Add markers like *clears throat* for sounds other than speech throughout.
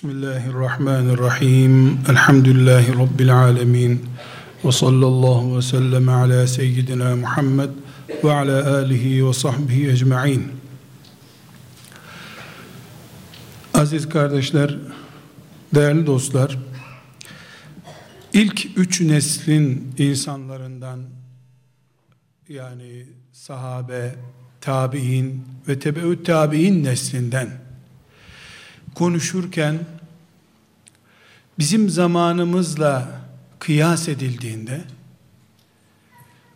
Bismillahirrahmanirrahim. Elhamdülillahi Rabbil alemin. Ve sallallahu ve sellem ala seyyidina Muhammed ve ala alihi ve sahbihi ecma'in. Aziz kardeşler, değerli dostlar, ilk üç neslin insanlarından yani sahabe, tabi'in ve tebeüt tabi'in neslinden konuşurken bizim zamanımızla kıyas edildiğinde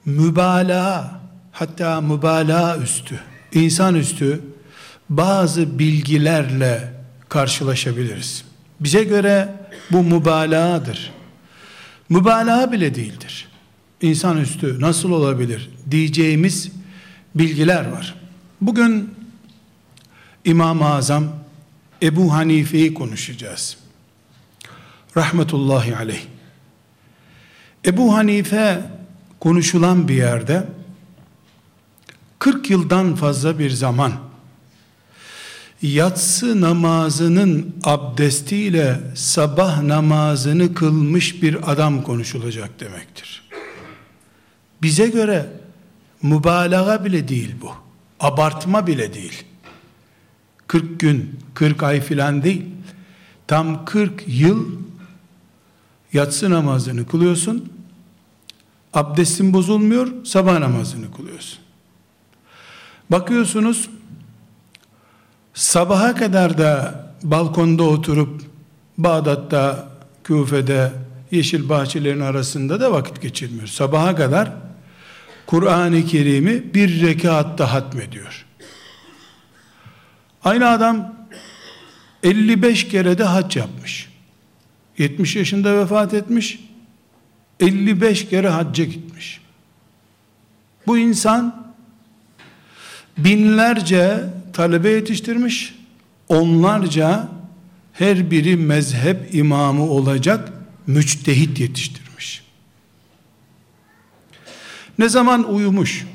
mübalağa hatta mübalağa üstü insan üstü bazı bilgilerle karşılaşabiliriz. Bize göre bu mübalağadır. Mübalağa bile değildir. İnsan üstü nasıl olabilir diyeceğimiz bilgiler var. Bugün İmam-ı Azam Ebu Hanife'yi konuşacağız. Rahmetullahi aleyh. Ebu Hanife konuşulan bir yerde 40 yıldan fazla bir zaman yatsı namazının abdestiyle sabah namazını kılmış bir adam konuşulacak demektir. Bize göre mübalağa bile değil bu. Abartma bile değil. 40 gün, 40 ay filan değil. Tam 40 yıl yatsı namazını kılıyorsun. Abdestin bozulmuyor, sabah namazını kılıyorsun. Bakıyorsunuz sabaha kadar da balkonda oturup Bağdat'ta, Küfe'de, yeşil bahçelerin arasında da vakit geçirmiyor. Sabaha kadar Kur'an-ı Kerim'i bir rekatta hatmediyor. Aynı adam 55 kere de hac yapmış. 70 yaşında vefat etmiş. 55 kere hacca gitmiş. Bu insan binlerce talebe yetiştirmiş. Onlarca her biri mezhep imamı olacak müçtehit yetiştirmiş. Ne zaman uyumuş,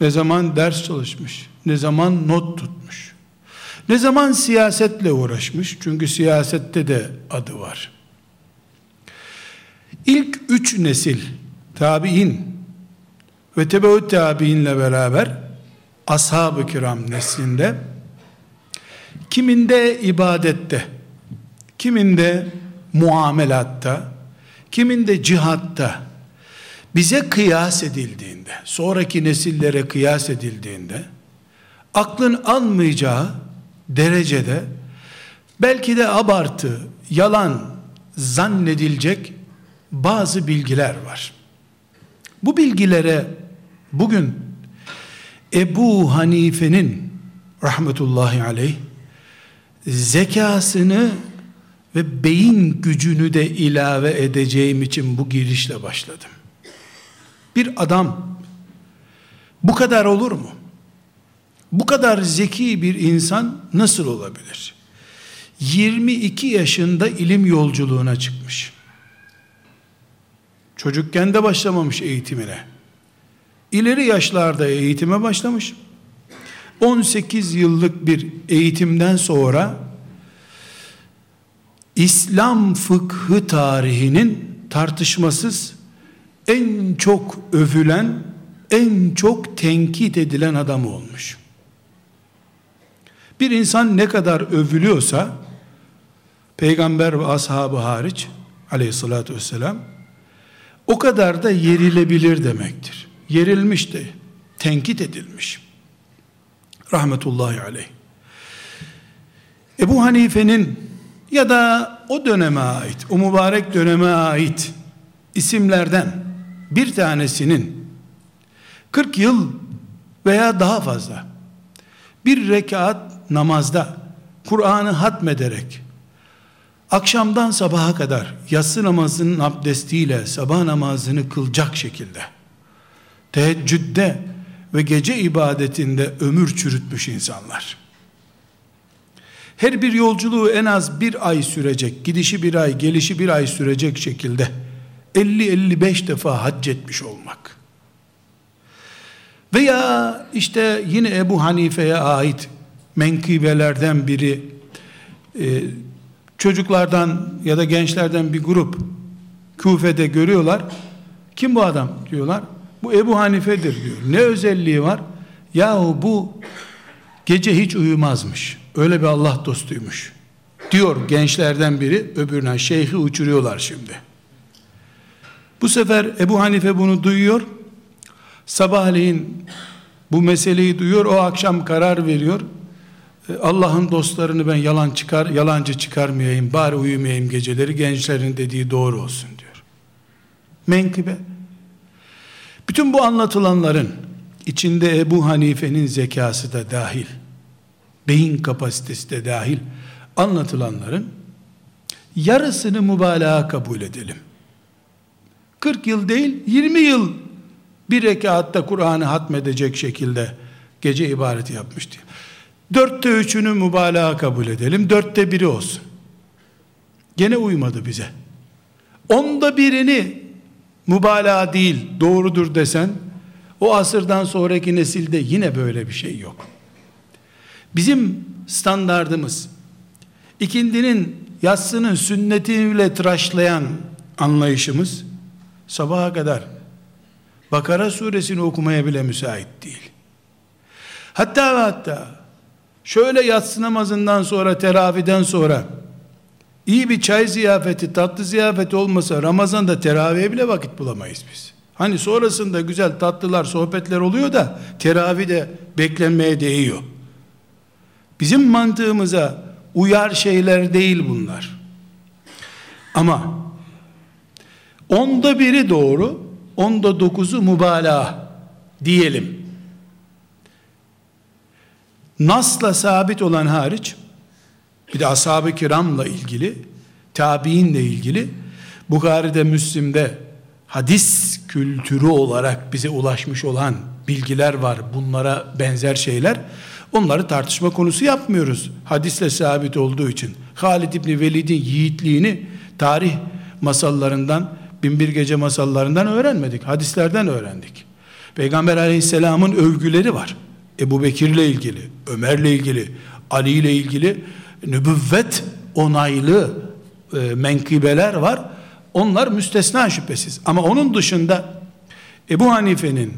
ne zaman ders çalışmış, ne zaman not tutmuş. Ne zaman siyasetle uğraşmış? Çünkü siyasette de adı var. İlk üç nesil tabi'in ve tebeut tabi'inle beraber ashab-ı kiram neslinde kiminde ibadette, kiminde muamelatta, kiminde cihatta bize kıyas edildiğinde, sonraki nesillere kıyas edildiğinde aklın almayacağı derecede belki de abartı, yalan zannedilecek bazı bilgiler var. Bu bilgilere bugün Ebu Hanife'nin rahmetullahi aleyh zekasını ve beyin gücünü de ilave edeceğim için bu girişle başladım. Bir adam bu kadar olur mu? Bu kadar zeki bir insan nasıl olabilir? 22 yaşında ilim yolculuğuna çıkmış. Çocukken de başlamamış eğitimine. İleri yaşlarda eğitime başlamış. 18 yıllık bir eğitimden sonra İslam fıkhı tarihinin tartışmasız en çok övülen, en çok tenkit edilen adam olmuş. Bir insan ne kadar övülüyorsa peygamber ve ashabı hariç aleyhissalatü vesselam o kadar da yerilebilir demektir. Yerilmiş de tenkit edilmiş. Rahmetullahi aleyh. Ebu Hanife'nin ya da o döneme ait, o mübarek döneme ait isimlerden bir tanesinin 40 yıl veya daha fazla bir rekat namazda Kur'an'ı hatmederek akşamdan sabaha kadar yatsı namazının abdestiyle sabah namazını kılacak şekilde teheccüde ve gece ibadetinde ömür çürütmüş insanlar. Her bir yolculuğu en az bir ay sürecek, gidişi bir ay, gelişi bir ay sürecek şekilde 50-55 defa hac etmiş olmak. Veya işte yine Ebu Hanife'ye ait menkıbelerden biri e, çocuklardan ya da gençlerden bir grup Kufe'de görüyorlar. Kim bu adam diyorlar. Bu Ebu Hanife'dir diyor. Ne özelliği var? Yahu bu gece hiç uyumazmış. Öyle bir Allah dostuymuş. Diyor gençlerden biri öbürüne şeyhi uçuruyorlar şimdi. Bu sefer Ebu Hanife bunu duyuyor. Sabahleyin bu meseleyi duyuyor. O akşam karar veriyor. E, Allah'ın dostlarını ben yalan çıkar, yalancı çıkarmayayım, bari uyumayayım geceleri, gençlerin dediği doğru olsun diyor. Menkıbe. Bütün bu anlatılanların içinde Ebu Hanife'nin zekası da dahil, beyin kapasitesi de dahil anlatılanların yarısını mübalağa kabul edelim. 40 yıl değil 20 yıl bir rekatta Kur'an'ı hatmedecek şekilde gece ibadeti yapmış diye. Dörtte üçünü mübalağa kabul edelim. Dörtte biri olsun. Gene uymadı bize. Onda birini mübalağa değil doğrudur desen o asırdan sonraki nesilde yine böyle bir şey yok. Bizim standardımız ikindinin yatsının sünnetiyle tıraşlayan anlayışımız sabaha kadar Bakara suresini okumaya bile müsait değil. Hatta ve hatta şöyle yatsı namazından sonra teraviden sonra iyi bir çay ziyafeti tatlı ziyafeti olmasa Ramazan'da teravihe bile vakit bulamayız biz. Hani sonrasında güzel tatlılar sohbetler oluyor da teravih de beklenmeye değiyor. Bizim mantığımıza uyar şeyler değil bunlar. Ama onda biri doğru, onda dokuzu mübalağa diyelim. Nasla sabit olan hariç, bir de ashab-ı kiramla ilgili, tabiinle ilgili, Bukhari'de, Müslim'de hadis kültürü olarak bize ulaşmış olan bilgiler var. Bunlara benzer şeyler. Onları tartışma konusu yapmıyoruz. Hadisle sabit olduğu için. Halid İbni Velid'in yiğitliğini tarih masallarından, binbir gece masallarından öğrenmedik. Hadislerden öğrendik. Peygamber aleyhisselamın övgüleri var. Ebu Bekir'le ilgili, Ömer'le ilgili, Ali ile ilgili nübüvvet onaylı e, menkıbeler var. Onlar müstesna şüphesiz. Ama onun dışında Ebu Hanife'nin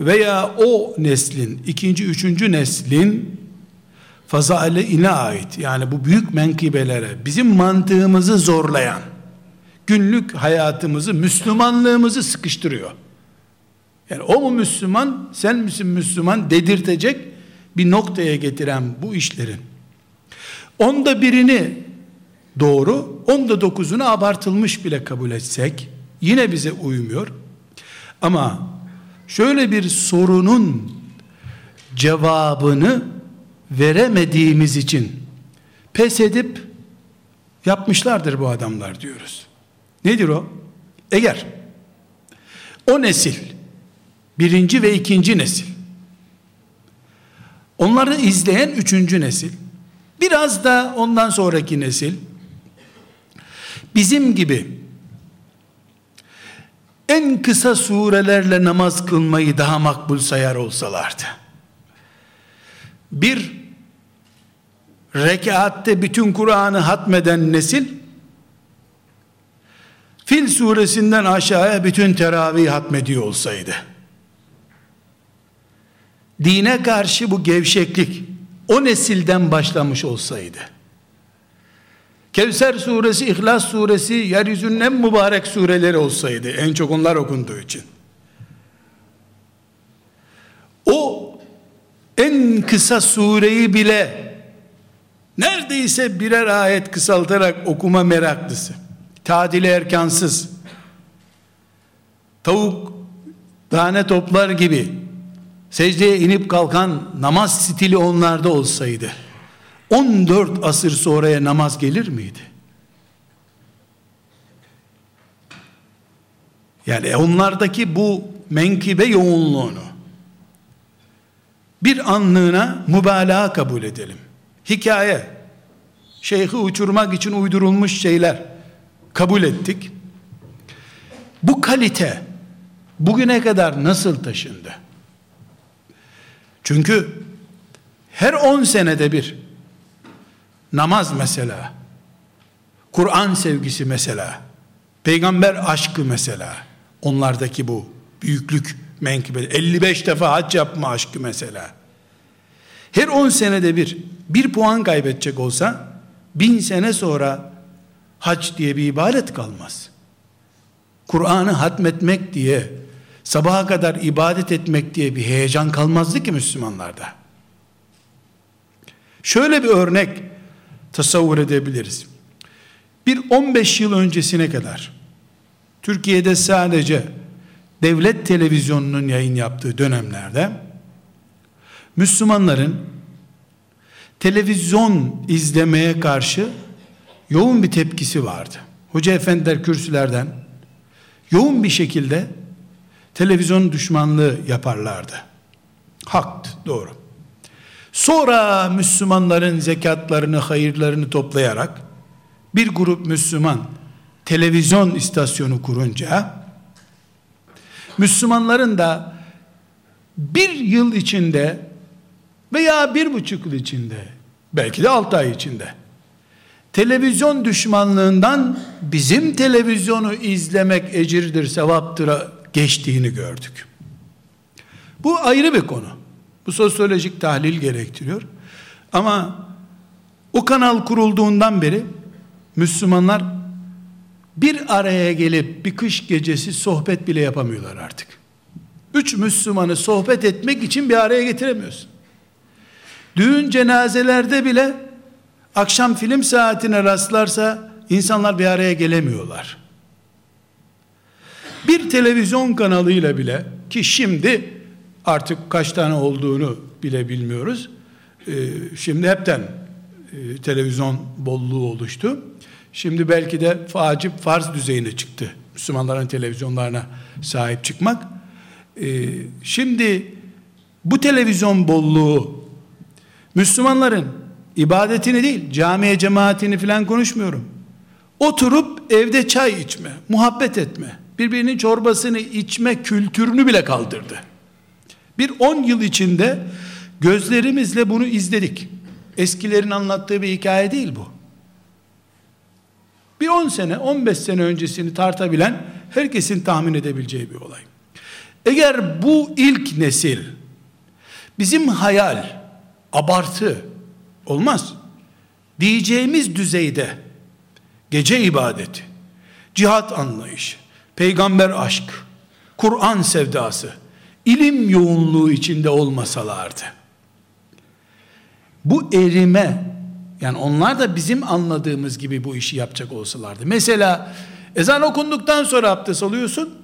veya o neslin, ikinci, üçüncü neslin fazailine ait yani bu büyük menkıbelere bizim mantığımızı zorlayan günlük hayatımızı, Müslümanlığımızı sıkıştırıyor. Yani o mu Müslüman, sen misin Müslüman dedirtecek bir noktaya getiren bu işlerin. Onda birini doğru, onda dokuzunu abartılmış bile kabul etsek, yine bize uymuyor. Ama şöyle bir sorunun cevabını veremediğimiz için pes edip yapmışlardır bu adamlar diyoruz. Nedir o? Eğer o nesil birinci ve ikinci nesil. Onları izleyen üçüncü nesil. Biraz da ondan sonraki nesil. Bizim gibi en kısa surelerle namaz kılmayı daha makbul sayar olsalardı. Bir rekatte bütün Kur'an'ı hatmeden nesil Fil suresinden aşağıya bütün teravih hatmediyor olsaydı dine karşı bu gevşeklik o nesilden başlamış olsaydı. Kevser suresi, İhlas suresi yeryüzünün en mübarek sureleri olsaydı en çok onlar okunduğu için. O en kısa sureyi bile neredeyse birer ayet kısaltarak okuma meraklısı tadili erkansız tavuk tane toplar gibi secdeye inip kalkan namaz stili onlarda olsaydı 14 asır sonraya namaz gelir miydi? Yani onlardaki bu menkibe yoğunluğunu bir anlığına mübalağa kabul edelim. Hikaye, şeyhi uçurmak için uydurulmuş şeyler kabul ettik. Bu kalite bugüne kadar nasıl taşındı? Çünkü her 10 senede bir namaz mesela Kur'an sevgisi mesela, peygamber aşkı mesela, onlardaki bu büyüklük menkıbe, 55 defa hac yapma aşkı mesela. Her 10 senede bir, bir puan kaybedecek olsa, bin sene sonra hac diye bir ibadet kalmaz. Kur'an'ı hatmetmek diye, sabaha kadar ibadet etmek diye bir heyecan kalmazdı ki Müslümanlarda. Şöyle bir örnek tasavvur edebiliriz. Bir 15 yıl öncesine kadar Türkiye'de sadece devlet televizyonunun yayın yaptığı dönemlerde Müslümanların televizyon izlemeye karşı yoğun bir tepkisi vardı. Hoca efendiler kürsülerden yoğun bir şekilde televizyon düşmanlığı yaparlardı. Haktı, doğru. Sonra Müslümanların zekatlarını, hayırlarını toplayarak bir grup Müslüman televizyon istasyonu kurunca Müslümanların da bir yıl içinde veya bir buçuk yıl içinde belki de altı ay içinde televizyon düşmanlığından bizim televizyonu izlemek ecirdir, sevaptır geçtiğini gördük. Bu ayrı bir konu. Bu sosyolojik tahlil gerektiriyor. Ama o kanal kurulduğundan beri Müslümanlar bir araya gelip bir kış gecesi sohbet bile yapamıyorlar artık. Üç Müslümanı sohbet etmek için bir araya getiremiyorsun. Düğün cenazelerde bile akşam film saatine rastlarsa insanlar bir araya gelemiyorlar. Bir televizyon kanalıyla bile ki şimdi artık kaç tane olduğunu bile bilmiyoruz. Ee, şimdi hepten e, televizyon bolluğu oluştu. Şimdi belki de facip farz düzeyine çıktı. Müslümanların televizyonlarına sahip çıkmak. Ee, şimdi bu televizyon bolluğu Müslümanların ibadetini değil, camiye cemaatini falan konuşmuyorum. Oturup evde çay içme, muhabbet etme, birbirinin çorbasını içme kültürünü bile kaldırdı. Bir on yıl içinde gözlerimizle bunu izledik. Eskilerin anlattığı bir hikaye değil bu. Bir 10 sene, 15 sene öncesini tartabilen herkesin tahmin edebileceği bir olay. Eğer bu ilk nesil bizim hayal, abartı olmaz. Diyeceğimiz düzeyde gece ibadeti, cihat anlayışı, peygamber aşkı, Kur'an sevdası, ilim yoğunluğu içinde olmasalardı. Bu erime yani onlar da bizim anladığımız gibi bu işi yapacak olsalardı. Mesela ezan okunduktan sonra abdest alıyorsun.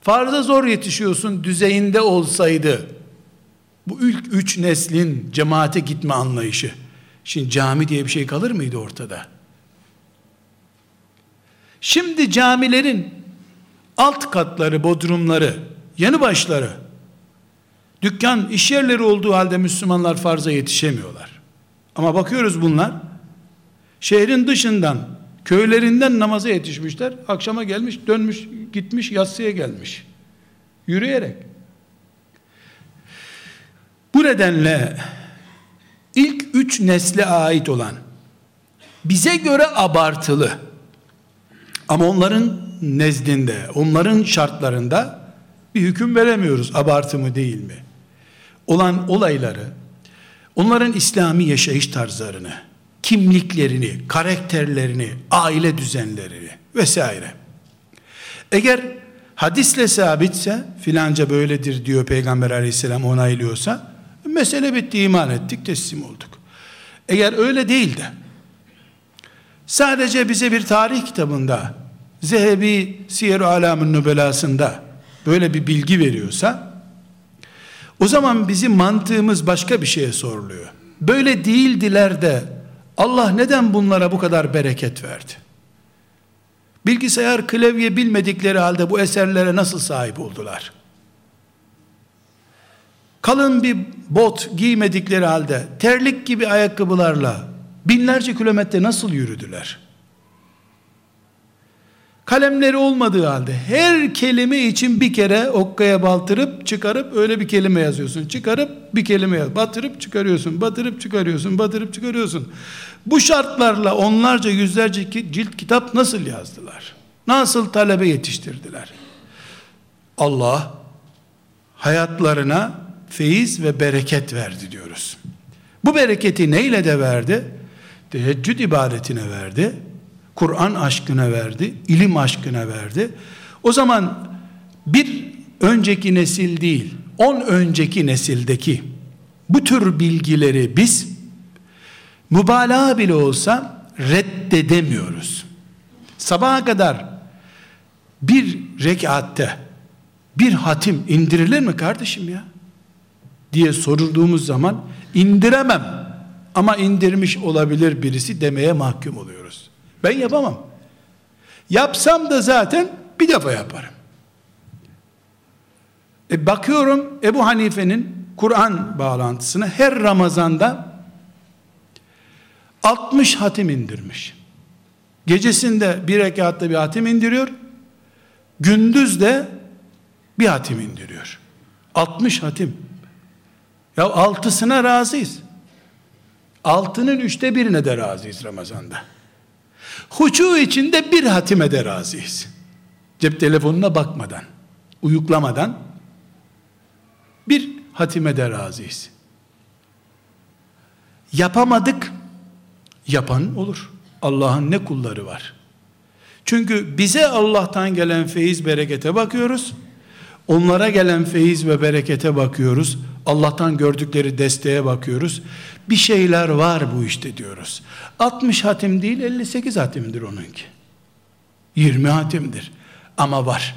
Farza zor yetişiyorsun düzeyinde olsaydı bu ilk üç neslin cemaate gitme anlayışı. Şimdi cami diye bir şey kalır mıydı ortada? Şimdi camilerin alt katları, bodrumları, yanı başları, dükkan, iş yerleri olduğu halde Müslümanlar farza yetişemiyorlar. Ama bakıyoruz bunlar şehrin dışından köylerinden namaza yetişmişler. Akşama gelmiş, dönmüş, gitmiş, yatsıya gelmiş. Yürüyerek. Bu nedenle ilk üç nesle ait olan bize göre abartılı ama onların nezdinde, onların şartlarında bir hüküm veremiyoruz abartı mı değil mi? Olan olayları onların İslami yaşayış tarzlarını, kimliklerini, karakterlerini, aile düzenlerini vesaire. Eğer hadisle sabitse filanca böyledir diyor Peygamber aleyhisselam onaylıyorsa mesele bitti iman ettik teslim olduk. Eğer öyle değil de sadece bize bir tarih kitabında Zehebi Siyer-i Alam'ın Nübelasında böyle bir bilgi veriyorsa o zaman bizim mantığımız başka bir şeye soruluyor. Böyle değildiler de Allah neden bunlara bu kadar bereket verdi? Bilgisayar klavye bilmedikleri halde bu eserlere nasıl sahip oldular? Kalın bir bot giymedikleri halde terlik gibi ayakkabılarla binlerce kilometre nasıl yürüdüler? Kalemleri olmadığı halde her kelime için bir kere okkaya baltırıp çıkarıp öyle bir kelime yazıyorsun. Çıkarıp bir kelime yaz. Batırıp çıkarıyorsun. Batırıp çıkarıyorsun. Batırıp çıkarıyorsun. Bu şartlarla onlarca yüzlerce cilt kitap nasıl yazdılar? Nasıl talebe yetiştirdiler? Allah hayatlarına feyiz ve bereket verdi diyoruz. Bu bereketi neyle de verdi? Teheccüd ibadetine verdi Kur'an aşkına verdi, ilim aşkına verdi. O zaman bir önceki nesil değil, on önceki nesildeki bu tür bilgileri biz mübalağa bile olsa reddedemiyoruz. Sabaha kadar bir rekatte bir hatim indirilir mi kardeşim ya? diye sorulduğumuz zaman indiremem ama indirmiş olabilir birisi demeye mahkum oluyoruz. Ben yapamam. Yapsam da zaten bir defa yaparım. E bakıyorum Ebu Hanife'nin Kur'an bağlantısına her Ramazan'da 60 hatim indirmiş. Gecesinde bir rekatta bir hatim indiriyor. Gündüz de bir hatim indiriyor. 60 hatim. Ya altısına razıyız. Altının üçte birine de razıyız Ramazan'da. Huçu içinde bir hatime de razıyız. Cep telefonuna bakmadan, uyuklamadan bir hatime de razıyız. Yapamadık, yapan olur. Allah'ın ne kulları var. Çünkü bize Allah'tan gelen feyiz berekete bakıyoruz. Onlara gelen feyiz ve berekete bakıyoruz. Allah'tan gördükleri desteğe bakıyoruz. Bir şeyler var bu işte diyoruz. 60 hatim değil 58 hatimdir onunki. 20 hatimdir. Ama var.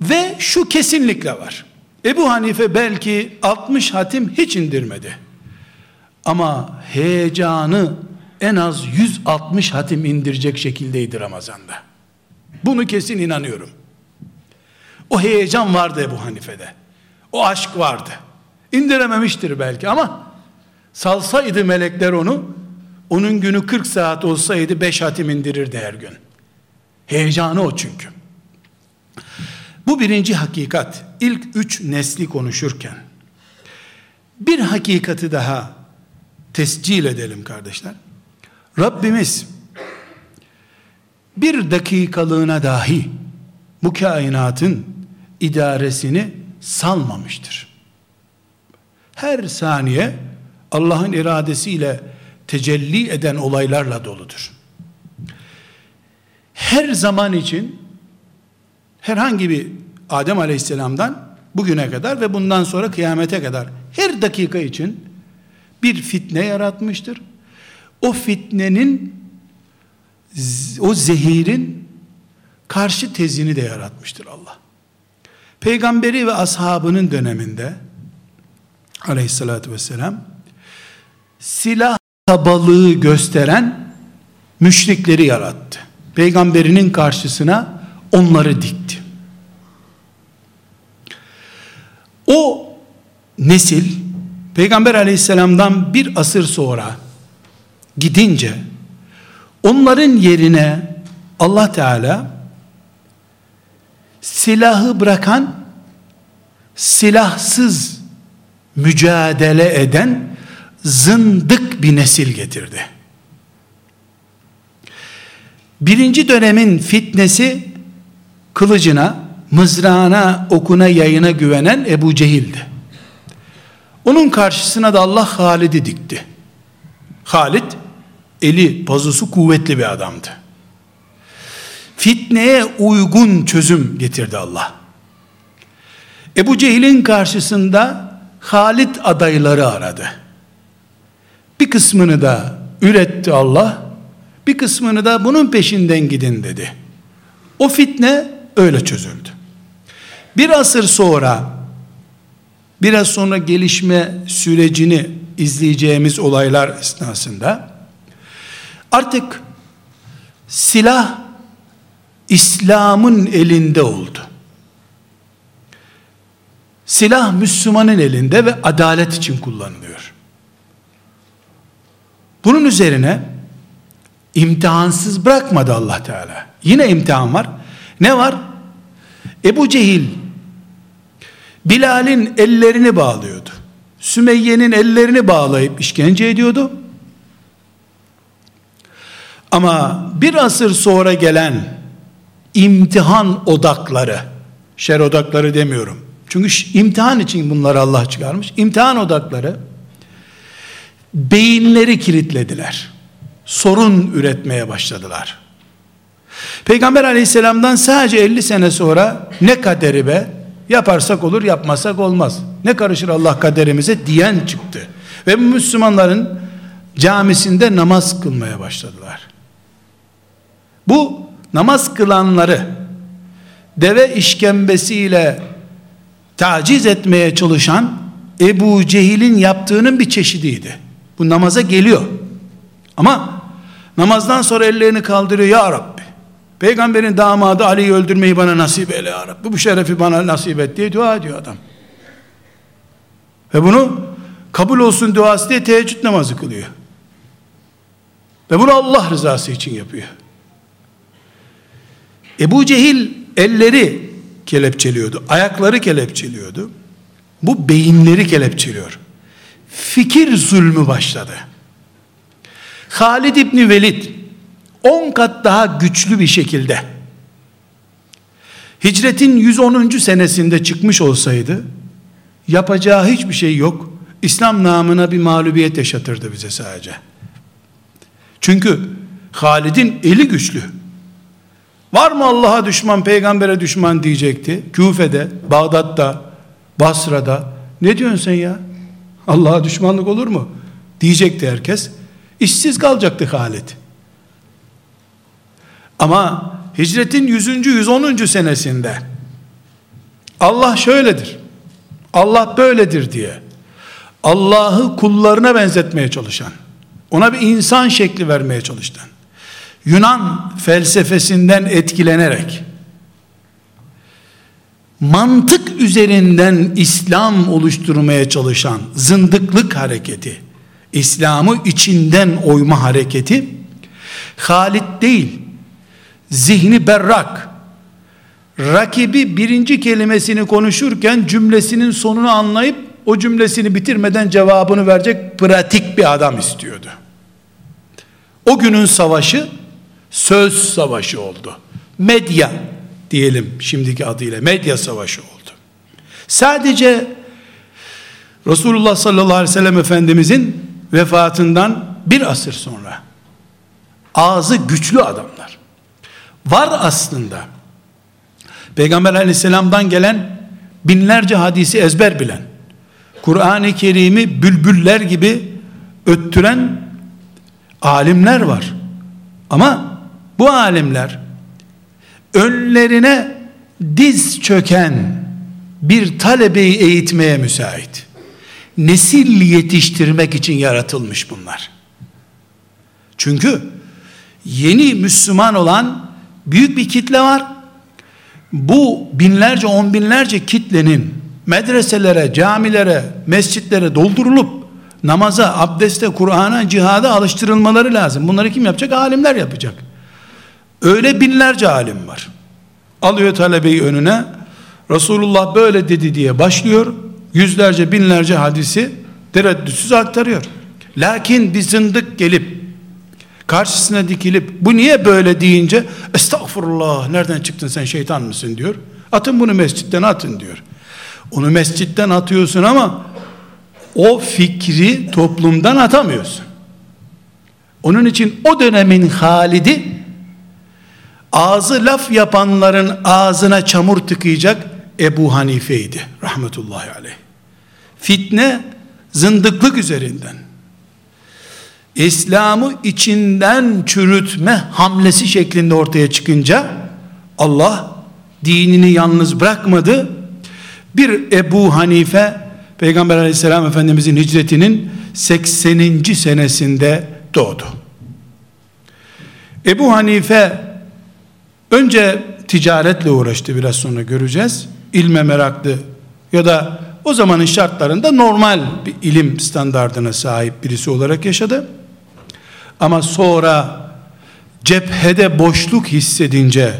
Ve şu kesinlikle var. Ebu Hanife belki 60 hatim hiç indirmedi. Ama heyecanı en az 160 hatim indirecek şekildeydi Ramazan'da. Bunu kesin inanıyorum. O heyecan vardı Ebu Hanife'de. O aşk vardı. İndirememiştir belki ama salsaydı melekler onu onun günü 40 saat olsaydı 5 hatim indirirdi her gün. Heyecanı o çünkü. Bu birinci hakikat. İlk üç nesli konuşurken bir hakikati daha tescil edelim kardeşler. Rabbimiz bir dakikalığına dahi bu kainatın idaresini salmamıştır. Her saniye Allah'ın iradesiyle tecelli eden olaylarla doludur. Her zaman için herhangi bir Adem Aleyhisselam'dan bugüne kadar ve bundan sonra kıyamete kadar her dakika için bir fitne yaratmıştır. O fitnenin o zehirin karşı tezini de yaratmıştır Allah. Peygamberi ve ashabının döneminde aleyhissalatü vesselam silah kabalığı gösteren müşrikleri yarattı. Peygamberinin karşısına onları dikti. O nesil Peygamber aleyhisselamdan bir asır sonra gidince onların yerine Allah Teala silahı bırakan silahsız mücadele eden zındık bir nesil getirdi. Birinci dönemin fitnesi kılıcına, mızrağına, okuna, yayına güvenen Ebu Cehil'di. Onun karşısına da Allah Halid'i dikti. Halid eli, pazusu kuvvetli bir adamdı. Fitneye uygun çözüm getirdi Allah. Ebu Cehil'in karşısında Halid adayları aradı. Bir kısmını da üretti Allah, bir kısmını da bunun peşinden gidin dedi. O fitne öyle çözüldü. Bir asır sonra, biraz sonra gelişme sürecini izleyeceğimiz olaylar esnasında, artık silah İslam'ın elinde oldu. Silah Müslümanın elinde ve adalet için kullanılıyor. Bunun üzerine İmtihansız bırakmadı Allah Teala. Yine imtihan var. Ne var? Ebu Cehil Bilal'in ellerini bağlıyordu. Sümeyye'nin ellerini bağlayıp işkence ediyordu. Ama bir asır sonra gelen imtihan odakları, şer odakları demiyorum. Çünkü imtihan için bunları Allah çıkarmış. İmtihan odakları beyinleri kilitlediler. Sorun üretmeye başladılar. Peygamber aleyhisselamdan sadece 50 sene sonra ne kaderi be yaparsak olur yapmasak olmaz. Ne karışır Allah kaderimize diyen çıktı. Ve bu Müslümanların camisinde namaz kılmaya başladılar. Bu namaz kılanları deve işkembesiyle taciz etmeye çalışan Ebu Cehil'in yaptığının bir çeşidiydi. Bu namaza geliyor. Ama namazdan sonra ellerini kaldırıyor ya Rabbi. Peygamberin damadı Ali'yi öldürmeyi bana nasip eyle ya Rabbi. Bu şerefi bana nasip et diye dua ediyor adam. Ve bunu kabul olsun duası diye teheccüd namazı kılıyor. Ve bunu Allah rızası için yapıyor. Ebu Cehil elleri kelepçeliyordu. Ayakları kelepçeliyordu. Bu beyinleri kelepçeliyor. Fikir zulmü başladı. Halid İbni Velid 10 kat daha güçlü bir şekilde hicretin 110. senesinde çıkmış olsaydı yapacağı hiçbir şey yok. İslam namına bir mağlubiyet yaşatırdı bize sadece. Çünkü Halid'in eli güçlü. Var mı Allah'a düşman, peygambere düşman diyecekti. Küfe'de, Bağdat'ta, Basra'da. Ne diyorsun sen ya? Allah'a düşmanlık olur mu? Diyecekti herkes. İşsiz kalacaktı Halid. Ama hicretin 100. 110. senesinde Allah şöyledir. Allah böyledir diye Allah'ı kullarına benzetmeye çalışan, ona bir insan şekli vermeye çalışan, Yunan felsefesinden etkilenerek mantık üzerinden İslam oluşturmaya çalışan zındıklık hareketi, İslam'ı içinden oyma hareketi Halit değil, zihni berrak, rakibi birinci kelimesini konuşurken cümlesinin sonunu anlayıp o cümlesini bitirmeden cevabını verecek pratik bir adam istiyordu. O günün savaşı söz savaşı oldu. Medya diyelim şimdiki adıyla medya savaşı oldu. Sadece Resulullah sallallahu aleyhi ve sellem Efendimizin vefatından bir asır sonra ağzı güçlü adamlar var aslında. Peygamber aleyhisselamdan gelen binlerce hadisi ezber bilen Kur'an-ı Kerim'i bülbüller gibi öttüren alimler var. Ama bu alimler önlerine diz çöken bir talebeyi eğitmeye müsait. Nesil yetiştirmek için yaratılmış bunlar. Çünkü yeni Müslüman olan büyük bir kitle var. Bu binlerce on binlerce kitlenin medreselere, camilere, mescitlere doldurulup namaza, abdeste, Kur'an'a, cihada alıştırılmaları lazım. Bunları kim yapacak? Alimler yapacak. Öyle binlerce alim var. Alıyor talebeyi önüne. Resulullah böyle dedi diye başlıyor. Yüzlerce binlerce hadisi tereddütsüz aktarıyor. Lakin bir zındık gelip karşısına dikilip bu niye böyle deyince estağfurullah nereden çıktın sen şeytan mısın diyor. Atın bunu mescitten atın diyor. Onu mescitten atıyorsun ama o fikri toplumdan atamıyorsun. Onun için o dönemin Halid'i ağzı laf yapanların ağzına çamur tıkayacak Ebu Hanife'ydi rahmetullahi aleyh. Fitne zındıklık üzerinden İslam'ı içinden çürütme hamlesi şeklinde ortaya çıkınca Allah dinini yalnız bırakmadı. Bir Ebu Hanife Peygamber aleyhisselam efendimizin hicretinin 80. senesinde doğdu. Ebu Hanife Önce ticaretle uğraştı biraz sonra göreceğiz. İlme meraklı ya da o zamanın şartlarında normal bir ilim standardına sahip birisi olarak yaşadı. Ama sonra cephede boşluk hissedince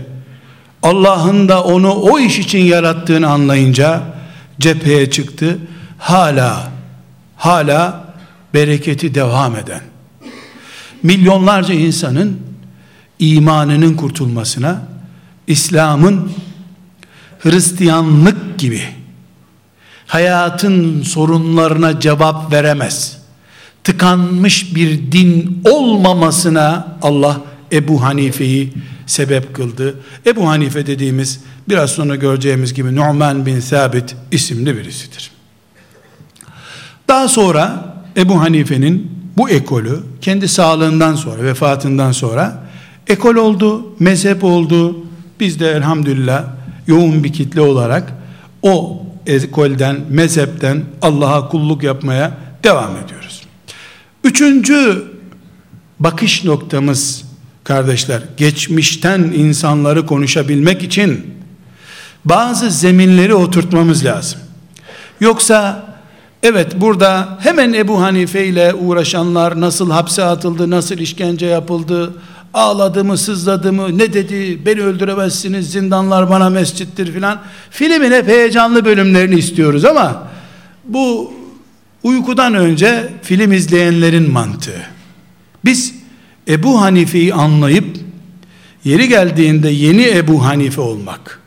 Allah'ın da onu o iş için yarattığını anlayınca cepheye çıktı. Hala hala bereketi devam eden milyonlarca insanın imanının kurtulmasına İslam'ın Hristiyanlık gibi hayatın sorunlarına cevap veremez. Tıkanmış bir din olmamasına Allah Ebu Hanife'yi sebep kıldı. Ebu Hanife dediğimiz biraz sonra göreceğimiz gibi Nu'man bin Sabit isimli birisidir. Daha sonra Ebu Hanife'nin bu ekolü kendi sağlığından sonra, vefatından sonra ekol oldu, mezhep oldu. Biz de elhamdülillah yoğun bir kitle olarak o ekolden, mezhepten Allah'a kulluk yapmaya devam ediyoruz. Üçüncü bakış noktamız kardeşler, geçmişten insanları konuşabilmek için bazı zeminleri oturtmamız lazım. Yoksa evet burada hemen Ebu Hanife ile uğraşanlar nasıl hapse atıldı, nasıl işkence yapıldı, ağladı mı sızladı mı ne dedi beni öldüremezsiniz zindanlar bana mescittir filan filmin hep heyecanlı bölümlerini istiyoruz ama bu uykudan önce film izleyenlerin mantığı biz Ebu Hanife'yi anlayıp yeri geldiğinde yeni Ebu Hanife olmak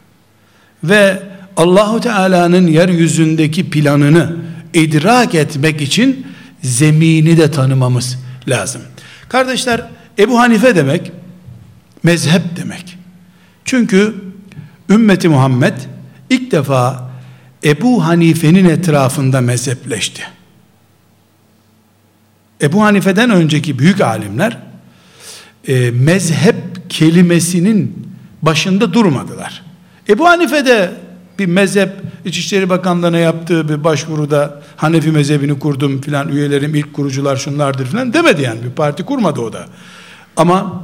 ve Allahu Teala'nın yeryüzündeki planını idrak etmek için zemini de tanımamız lazım. Kardeşler Ebu Hanife demek mezhep demek. Çünkü ümmeti Muhammed ilk defa Ebu Hanife'nin etrafında mezhepleşti. Ebu Hanife'den önceki büyük alimler e, mezhep kelimesinin başında durmadılar. Ebu Hanife de bir mezhep İçişleri Bakanlığı'na yaptığı bir başvuruda Hanefi mezhebini kurdum filan üyelerim ilk kurucular şunlardır filan demedi yani bir parti kurmadı o da. Ama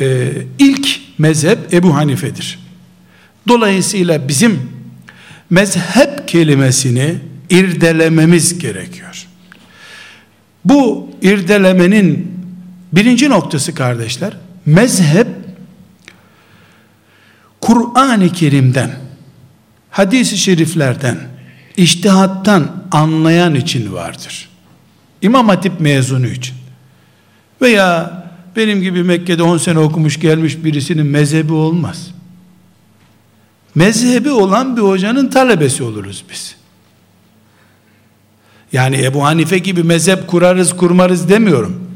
e, ilk mezhep Ebu Hanife'dir. Dolayısıyla bizim mezhep kelimesini irdelememiz gerekiyor. Bu irdelemenin birinci noktası kardeşler, mezhep Kur'an-ı Kerim'den, hadis-i şeriflerden, iştihattan anlayan için vardır. İmam Hatip mezunu için veya benim gibi Mekke'de 10 sene okumuş gelmiş birisinin mezhebi olmaz. Mezhebi olan bir hocanın talebesi oluruz biz. Yani Ebu Hanife gibi mezhep kurarız kurmarız demiyorum.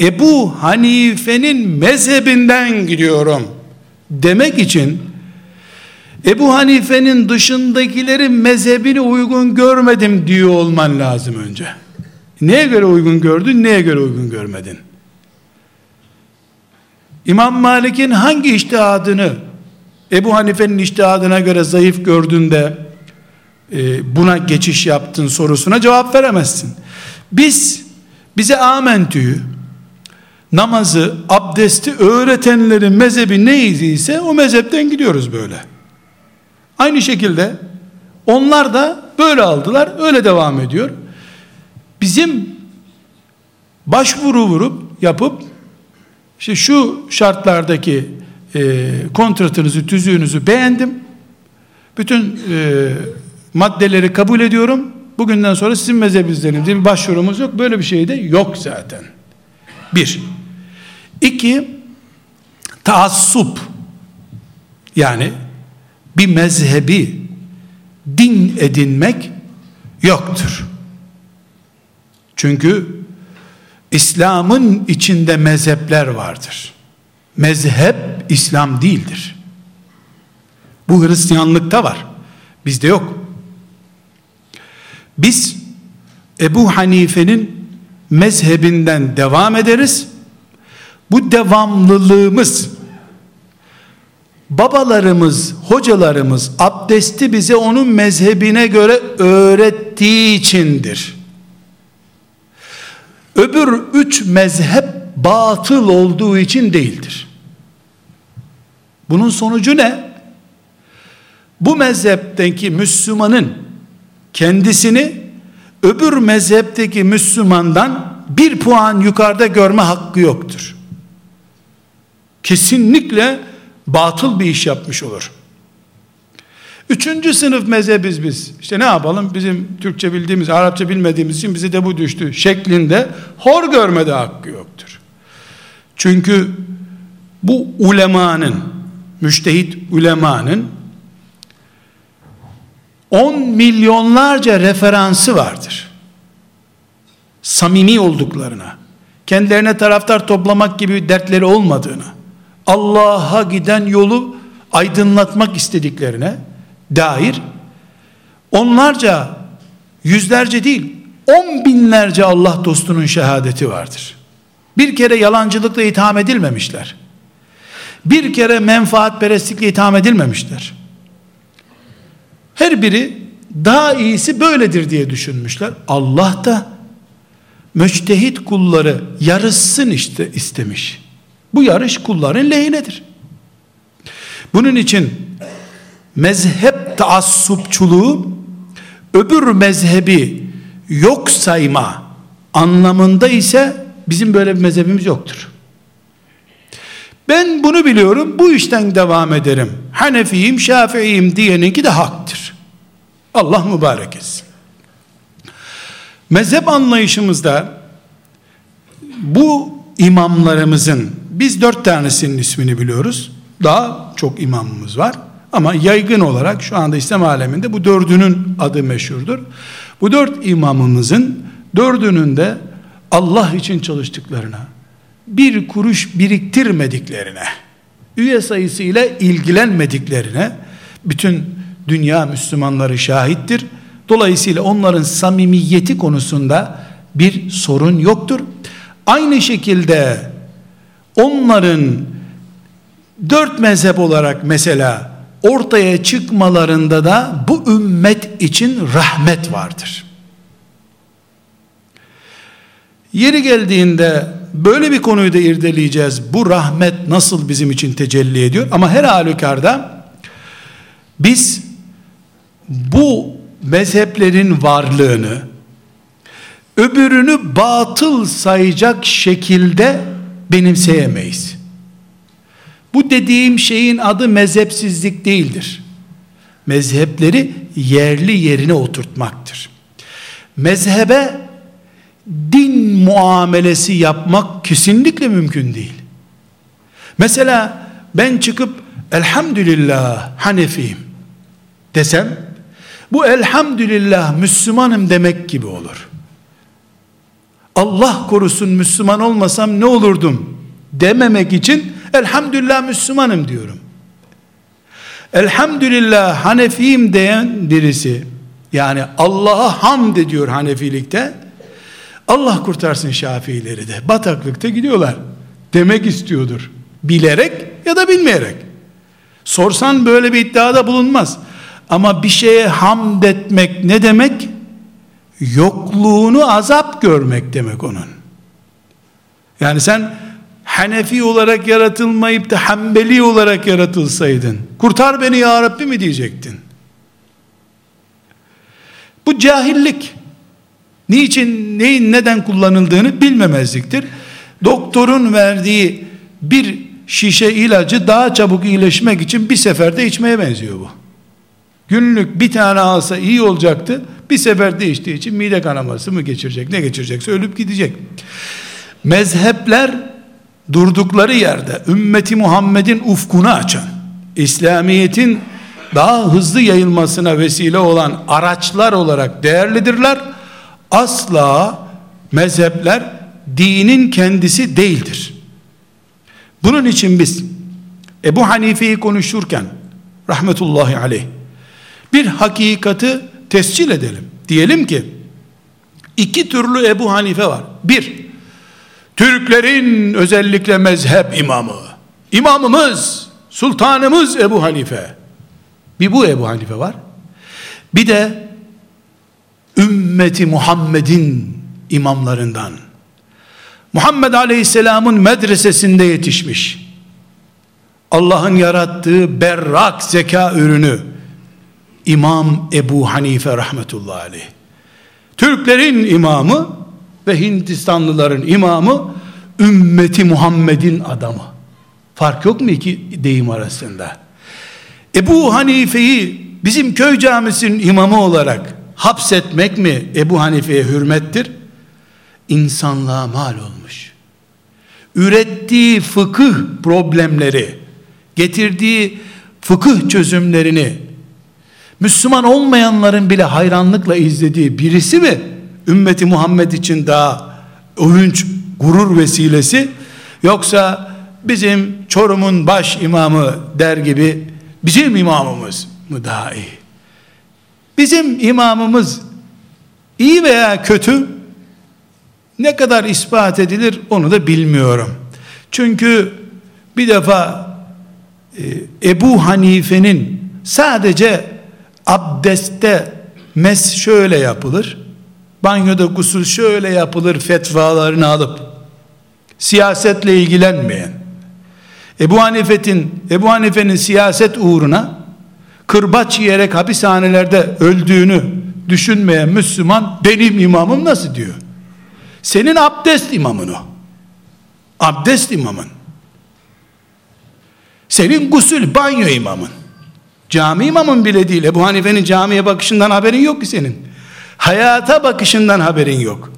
Ebu Hanife'nin mezhebinden gidiyorum demek için Ebu Hanife'nin dışındakilerin mezhebini uygun görmedim diyor olman lazım önce. Neye göre uygun gördün, neye göre uygun görmedin? İmam Malik'in hangi iştihadını Ebu Hanife'nin iştihadına göre zayıf gördüğünde e, buna geçiş yaptın sorusuna cevap veremezsin. Biz bize amentüyü namazı, abdesti öğretenlerin mezhebi neyse o mezhepten gidiyoruz böyle. Aynı şekilde onlar da böyle aldılar, öyle devam ediyor. Bizim başvuru vurup yapıp işte şu şartlardaki e, kontratınızı, tüzüğünüzü beğendim. Bütün e, maddeleri kabul ediyorum. Bugünden sonra sizin mezhebinizdenim diye bir başvurumuz yok. Böyle bir şey de yok zaten. Bir. İki, taassup. Yani bir mezhebi din edinmek yoktur. Çünkü İslam'ın içinde mezhepler vardır. Mezhep İslam değildir. Bu Hristiyanlıkta var. Bizde yok. Biz Ebu Hanife'nin mezhebinden devam ederiz. Bu devamlılığımız babalarımız, hocalarımız abdesti bize onun mezhebine göre öğrettiği içindir. Öbür üç mezhep batıl olduğu için değildir. Bunun sonucu ne? Bu mezhepteki Müslümanın kendisini öbür mezhepteki Müslümandan bir puan yukarıda görme hakkı yoktur. kesinlikle batıl bir iş yapmış olur. Üçüncü sınıf mezhebiz biz. İşte ne yapalım? Bizim Türkçe bildiğimiz, Arapça bilmediğimiz için bize de bu düştü şeklinde hor görmede hakkı yoktur. Çünkü bu ulemanın, müştehit ulemanın 10 milyonlarca referansı vardır. Samimi olduklarına, kendilerine taraftar toplamak gibi dertleri olmadığını, Allah'a giden yolu aydınlatmak istediklerine dair onlarca, yüzlerce değil, on binlerce Allah dostunun şehadeti vardır. Bir kere yalancılıkla itham edilmemişler. Bir kere menfaatperestlikle itham edilmemişler. Her biri daha iyisi böyledir diye düşünmüşler. Allah da müçtehit kulları yarışsın işte istemiş. Bu yarış kulların lehinedir. Bunun için mezhep taassupçuluğu öbür mezhebi yok sayma anlamında ise bizim böyle bir mezhebimiz yoktur. Ben bunu biliyorum, bu işten devam ederim. Hanefiyim, Şafiiyim diyeninki de haktır. Allah mübarek etsin. Mezhep anlayışımızda bu imamlarımızın biz dört tanesinin ismini biliyoruz. Daha çok imamımız var. Ama yaygın olarak şu anda İslam aleminde bu dördünün adı meşhurdur. Bu dört imamımızın dördünün de Allah için çalıştıklarına, bir kuruş biriktirmediklerine, üye sayısıyla ilgilenmediklerine bütün dünya Müslümanları şahittir. Dolayısıyla onların samimiyeti konusunda bir sorun yoktur. Aynı şekilde onların dört mezhep olarak mesela ortaya çıkmalarında da bu ümmet için rahmet vardır. Yeri geldiğinde böyle bir konuyu da irdeleyeceğiz. Bu rahmet nasıl bizim için tecelli ediyor? Ama her halükarda biz bu mezheplerin varlığını öbürünü batıl sayacak şekilde benimseyemeyiz. Bu dediğim şeyin adı mezhepsizlik değildir. Mezhepleri yerli yerine oturtmaktır. Mezhebe din muamelesi yapmak kesinlikle mümkün değil. Mesela ben çıkıp elhamdülillah Hanefiyim desem bu elhamdülillah Müslümanım demek gibi olur. Allah korusun Müslüman olmasam ne olurdum dememek için elhamdülillah Müslümanım diyorum. Elhamdülillah Hanefiyim diyen birisi yani Allah'a hamd ediyor Hanefilikte Allah kurtarsın Şafiileri de bataklıkta gidiyorlar demek istiyordur. Bilerek ya da bilmeyerek. Sorsan böyle bir iddiada bulunmaz. Ama bir şeye hamd etmek ne demek? Yokluğunu azap görmek demek onun. Yani sen Hanefi olarak yaratılmayıp da Hanbeli olarak yaratılsaydın, kurtar beni ya Rabbi mi diyecektin? Bu cahillik. Niçin, neyin neden kullanıldığını bilmemezliktir. Doktorun verdiği bir şişe ilacı daha çabuk iyileşmek için bir seferde içmeye benziyor bu. Günlük bir tane alsa iyi olacaktı. Bir seferde içtiği için mide kanaması mı geçirecek, ne geçirecekse ölüp gidecek. Mezhepler durdukları yerde ümmeti Muhammed'in ufkunu açan, İslamiyet'in daha hızlı yayılmasına vesile olan araçlar olarak değerlidirler. Asla mezhepler dinin kendisi değildir. Bunun için biz Ebu Hanife'yi konuşurken rahmetullahi aleyh bir hakikati tescil edelim. Diyelim ki iki türlü Ebu Hanife var. Bir, Türklerin özellikle mezhep imamı. İmamımız, sultanımız Ebu Hanife. Bir bu Ebu Hanife var. Bir de ümmeti Muhammed'in imamlarından. Muhammed Aleyhisselam'ın medresesinde yetişmiş. Allah'ın yarattığı berrak zeka ürünü İmam Ebu Hanife rahmetullahi aleyh. Türklerin imamı ve Hindistanlıların imamı ümmeti Muhammed'in adamı. Fark yok mu iki deyim arasında? Ebu Hanife'yi bizim köy camisinin imamı olarak hapsetmek mi Ebu Hanife'ye hürmettir? İnsanlığa mal olmuş. Ürettiği fıkıh problemleri, getirdiği fıkıh çözümlerini Müslüman olmayanların bile hayranlıkla izlediği birisi mi ümmeti Muhammed için daha övünç, gurur vesilesi yoksa bizim Çorum'un baş imamı der gibi bizim imamımız mı daha iyi? Bizim imamımız iyi veya kötü ne kadar ispat edilir onu da bilmiyorum. Çünkü bir defa e, Ebu Hanife'nin sadece abdestte mes şöyle yapılır. Banyoda gusül şöyle yapılır fetvalarını alıp siyasetle ilgilenmeyen Ebu Hanife'nin Ebu Hanife'nin siyaset uğruna kırbaç yiyerek hapishanelerde öldüğünü düşünmeyen Müslüman benim imamım nasıl diyor? Senin abdest imamın o. Abdest imamın. Senin gusül banyo imamın. Cami imamın bile değil. Ebu Hanife'nin camiye bakışından haberin yok ki senin. Hayata bakışından haberin yok.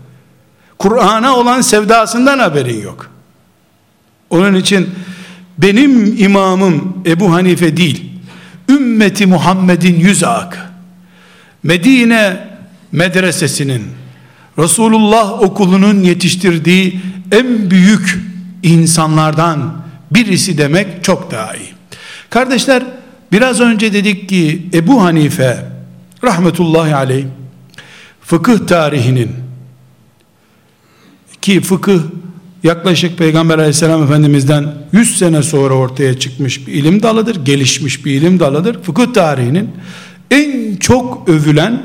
Kur'an'a olan sevdasından haberin yok. Onun için benim imamım Ebu Hanife değil. Ümmeti Muhammed'in yüz akı. Medine medresesinin Resulullah okulunun yetiştirdiği en büyük insanlardan birisi demek çok daha iyi. Kardeşler biraz önce dedik ki Ebu Hanife rahmetullahi aleyh fıkıh tarihinin ki fıkıh yaklaşık Peygamber aleyhisselam efendimizden 100 sene sonra ortaya çıkmış bir ilim dalıdır, gelişmiş bir ilim dalıdır. Fıkıh tarihinin en çok övülen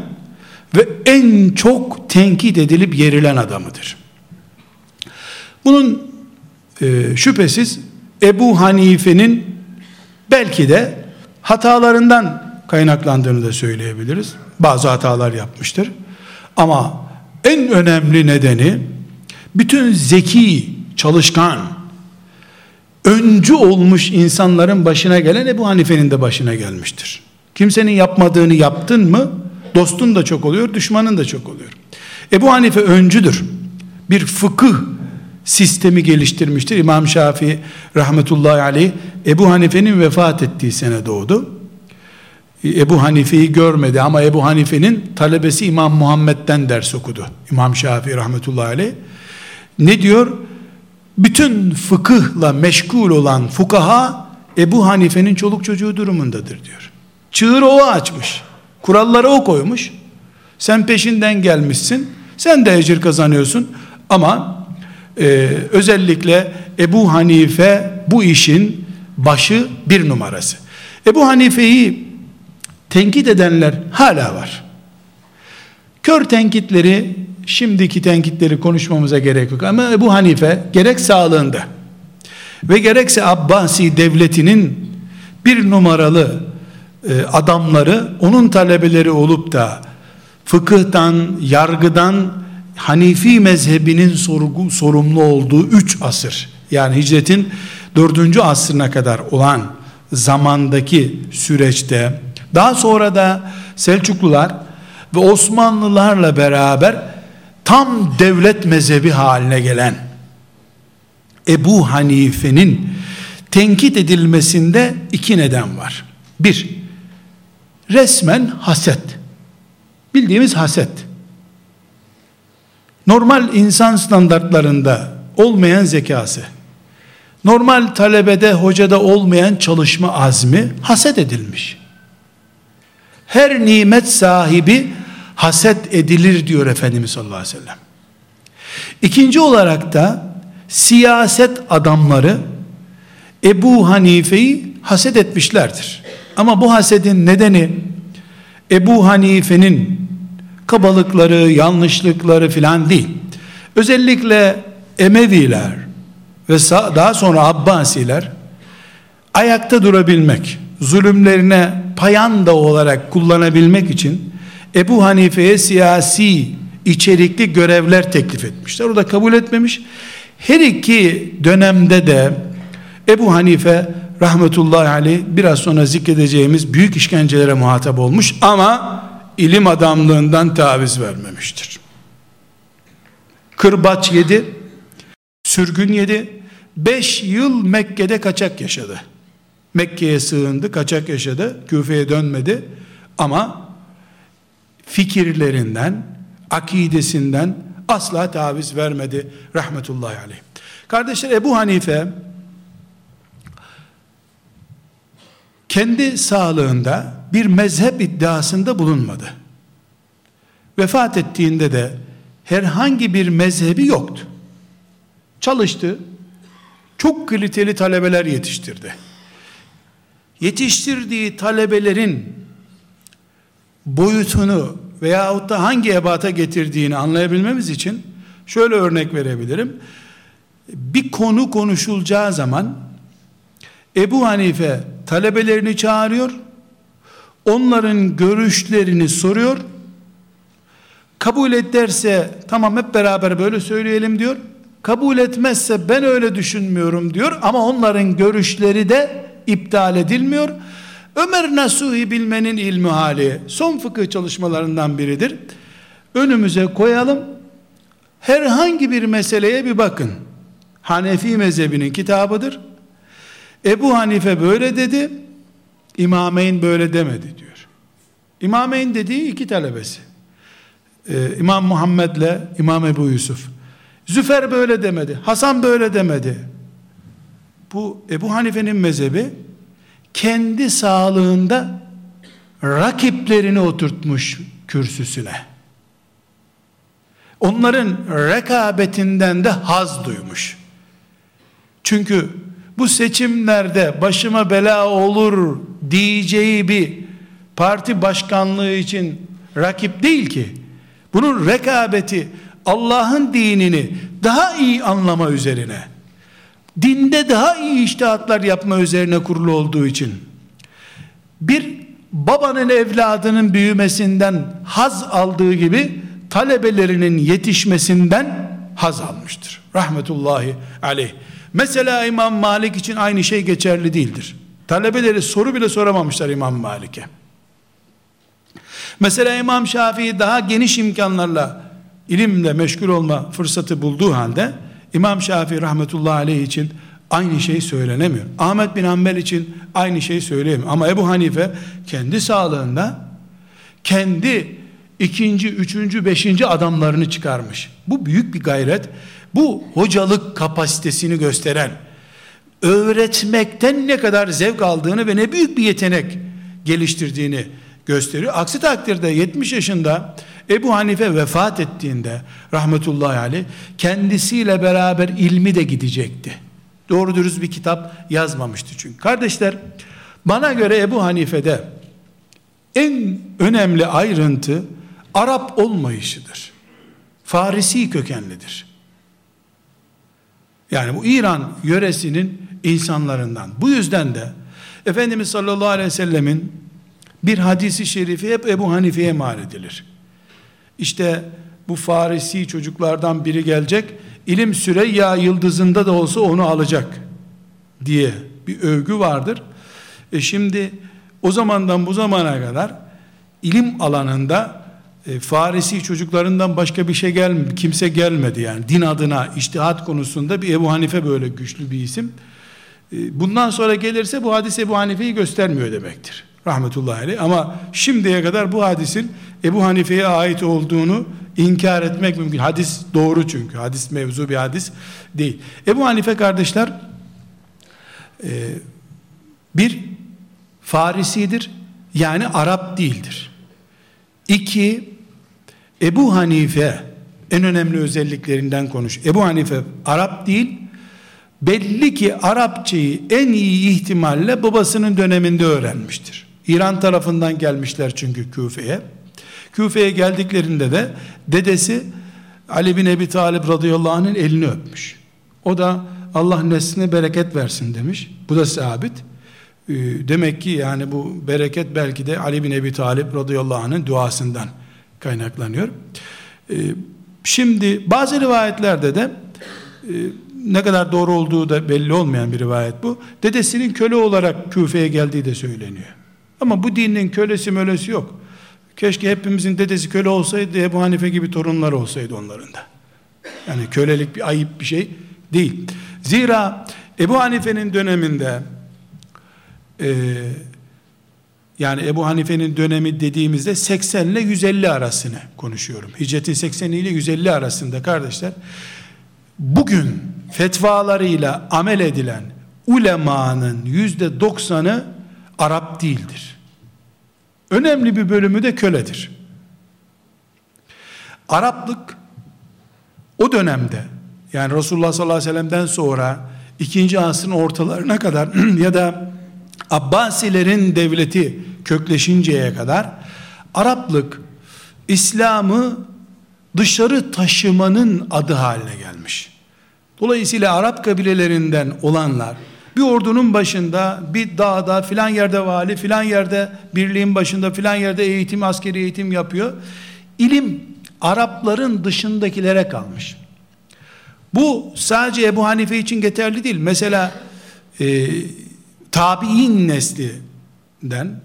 ve en çok tenkit edilip yerilen adamıdır. Bunun e, şüphesiz Ebu Hanife'nin belki de hatalarından kaynaklandığını da söyleyebiliriz. Bazı hatalar yapmıştır. Ama en önemli nedeni bütün zeki, çalışkan, öncü olmuş insanların başına gelen Ebu Hanife'nin de başına gelmiştir. Kimsenin yapmadığını yaptın mı dostun da çok oluyor, düşmanın da çok oluyor. Ebu Hanife öncüdür. Bir fıkıh sistemi geliştirmiştir. İmam Şafii rahmetullahi aleyh Ebu Hanife'nin vefat ettiği sene doğdu. Ebu Hanife'yi görmedi ama Ebu Hanife'nin talebesi İmam Muhammed'den ders okudu. İmam Şafii rahmetullahi aleyh. Ne diyor? Bütün fıkıhla meşgul olan fukaha Ebu Hanife'nin çoluk çocuğu durumundadır diyor. Çığırı o açmış. Kuralları o koymuş. Sen peşinden gelmişsin. Sen de ecir kazanıyorsun. Ama e, özellikle Ebu Hanife bu işin başı bir numarası. Ebu Hanife'yi tenkit edenler hala var. Kör tenkitleri şimdiki tenkitleri konuşmamıza gerek yok ama Ebu Hanife gerek sağlığında ve gerekse Abbasi devletinin bir numaralı e, adamları onun talebeleri olup da fıkıhtan, yargıdan Hanifi mezhebinin sorgu, sorumlu olduğu üç asır yani hicretin dördüncü asrına kadar olan zamandaki süreçte daha sonra da Selçuklular ve Osmanlılarla beraber tam devlet mezhebi haline gelen Ebu Hanife'nin tenkit edilmesinde iki neden var. Bir, resmen haset. Bildiğimiz haset. Normal insan standartlarında olmayan zekası, normal talebede, hocada olmayan çalışma azmi haset edilmiş. Her nimet sahibi haset edilir diyor Efendimiz sallallahu aleyhi ve sellem. İkinci olarak da siyaset adamları Ebu Hanife'yi haset etmişlerdir. Ama bu hasedin nedeni Ebu Hanife'nin kabalıkları, yanlışlıkları filan değil. Özellikle Emeviler ve daha sonra Abbasiler ayakta durabilmek, zulümlerine payanda olarak kullanabilmek için Ebu Hanife'ye siyasi içerikli görevler teklif etmişler. O da kabul etmemiş. Her iki dönemde de Ebu Hanife rahmetullahi aleyh biraz sonra zikredeceğimiz büyük işkencelere muhatap olmuş ama ilim adamlığından taviz vermemiştir. Kırbaç yedi, sürgün yedi, beş yıl Mekke'de kaçak yaşadı. Mekke'ye sığındı, kaçak yaşadı, Küfe'ye dönmedi ama fikirlerinden, akidesinden asla taviz vermedi rahmetullahi aleyh. Kardeşler Ebu Hanife kendi sağlığında bir mezhep iddiasında bulunmadı. Vefat ettiğinde de herhangi bir mezhebi yoktu. Çalıştı. Çok kaliteli talebeler yetiştirdi. Yetiştirdiği talebelerin boyutunu veyahut da hangi ebata getirdiğini anlayabilmemiz için şöyle örnek verebilirim. Bir konu konuşulacağı zaman Ebu Hanife talebelerini çağırıyor, onların görüşlerini soruyor, kabul ederse tamam hep beraber böyle söyleyelim diyor, kabul etmezse ben öyle düşünmüyorum diyor ama onların görüşleri de iptal edilmiyor. Ömer Nasuhi bilmenin ilmi hali son fıkıh çalışmalarından biridir. Önümüze koyalım. Herhangi bir meseleye bir bakın. Hanefi mezhebinin kitabıdır. Ebu Hanife böyle dedi. İmameyn böyle demedi diyor. İmameyn dediği iki talebesi. Ee, İmam Muhammed'le İmam Ebu Yusuf. Züfer böyle demedi. Hasan böyle demedi. Bu Ebu Hanife'nin mezhebi kendi sağlığında rakiplerini oturtmuş kürsüsüne. Onların rekabetinden de haz duymuş. Çünkü bu seçimlerde başıma bela olur diyeceği bir parti başkanlığı için rakip değil ki. Bunun rekabeti Allah'ın dinini daha iyi anlama üzerine, dinde daha iyi iştihatlar yapma üzerine kurulu olduğu için, bir babanın evladının büyümesinden haz aldığı gibi, talebelerinin yetişmesinden haz almıştır. Rahmetullahi aleyh. Mesela İmam Malik için aynı şey geçerli değildir. Talebeleri soru bile soramamışlar İmam Malik'e. Mesela İmam Şafii daha geniş imkanlarla ilimle meşgul olma fırsatı bulduğu halde İmam Şafii rahmetullahi aleyh için aynı şey söylenemiyor. Ahmet bin Hanbel için aynı şey söyleyemiyor. Ama Ebu Hanife kendi sağlığında kendi ikinci, üçüncü, beşinci adamlarını çıkarmış. Bu büyük bir gayret. Bu hocalık kapasitesini gösteren, öğretmekten ne kadar zevk aldığını ve ne büyük bir yetenek geliştirdiğini gösteriyor. Aksi takdirde 70 yaşında Ebu Hanife vefat ettiğinde rahmetullahi aleyh kendisiyle beraber ilmi de gidecekti. Doğru dürüst bir kitap yazmamıştı çünkü. Kardeşler bana göre Ebu Hanife'de en önemli ayrıntı Arap olmayışıdır. Farisi kökenlidir. Yani bu İran yöresinin insanlarından. Bu yüzden de Efendimiz sallallahu aleyhi ve sellemin bir hadisi şerifi hep Ebu Hanife'ye mal edilir. İşte bu Farisi çocuklardan biri gelecek, ilim Süreyya yıldızında da olsa onu alacak diye bir övgü vardır. E şimdi o zamandan bu zamana kadar ilim alanında e, Farisi çocuklarından başka bir şey gel kimse gelmedi yani din adına iştihat konusunda bir Ebu Hanife böyle güçlü bir isim. E, bundan sonra gelirse bu hadis Ebu Hanife'yi göstermiyor demektir. Rahmetullahi aleyh. Ama şimdiye kadar bu hadisin Ebu Hanife'ye ait olduğunu inkar etmek mümkün. Hadis doğru çünkü. Hadis mevzu bir hadis değil. Ebu Hanife kardeşler e, bir Farisidir. Yani Arap değildir. İki, Ebu Hanife en önemli özelliklerinden konuş. Ebu Hanife Arap değil, belli ki Arapçayı en iyi ihtimalle babasının döneminde öğrenmiştir. İran tarafından gelmişler çünkü Küfe'ye. Küfe'ye geldiklerinde de dedesi Ali bin Ebi Talib radıyallahu anh'ın elini öpmüş. O da Allah nesline bereket versin demiş. Bu da sabit. Ee, demek ki yani bu bereket belki de Ali bin Ebi Talib radıyallahu anh'ın duasından kaynaklanıyor. Ee, şimdi bazı rivayetlerde de e, ne kadar doğru olduğu da belli olmayan bir rivayet bu. Dedesinin köle olarak Küfe'ye geldiği de söyleniyor. Ama bu dinin kölesi mölesi yok. Keşke hepimizin dedesi köle olsaydı Ebu Hanife gibi torunlar olsaydı onların da. Yani kölelik bir ayıp bir şey değil. Zira Ebu Hanife'nin döneminde e, yani Ebu Hanife'nin dönemi dediğimizde 80 ile 150 arasını konuşuyorum. Hicretin 80 ile 150 arasında kardeşler bugün fetvalarıyla amel edilen ulemanın yüzde doksanı Arap değildir. Önemli bir bölümü de köledir. Araplık o dönemde yani Resulullah sallallahu aleyhi ve sellem'den sonra ikinci asrın ortalarına kadar *clears throat* ya da Abbasilerin devleti kökleşinceye kadar Araplık İslam'ı dışarı taşımanın adı haline gelmiş. Dolayısıyla Arap kabilelerinden olanlar bir ordunun başında bir dağda filan yerde vali filan yerde birliğin başında filan yerde eğitim askeri eğitim yapıyor. İlim Arapların dışındakilere kalmış. Bu sadece Ebu Hanife için yeterli değil. Mesela e, tabi'in neslinden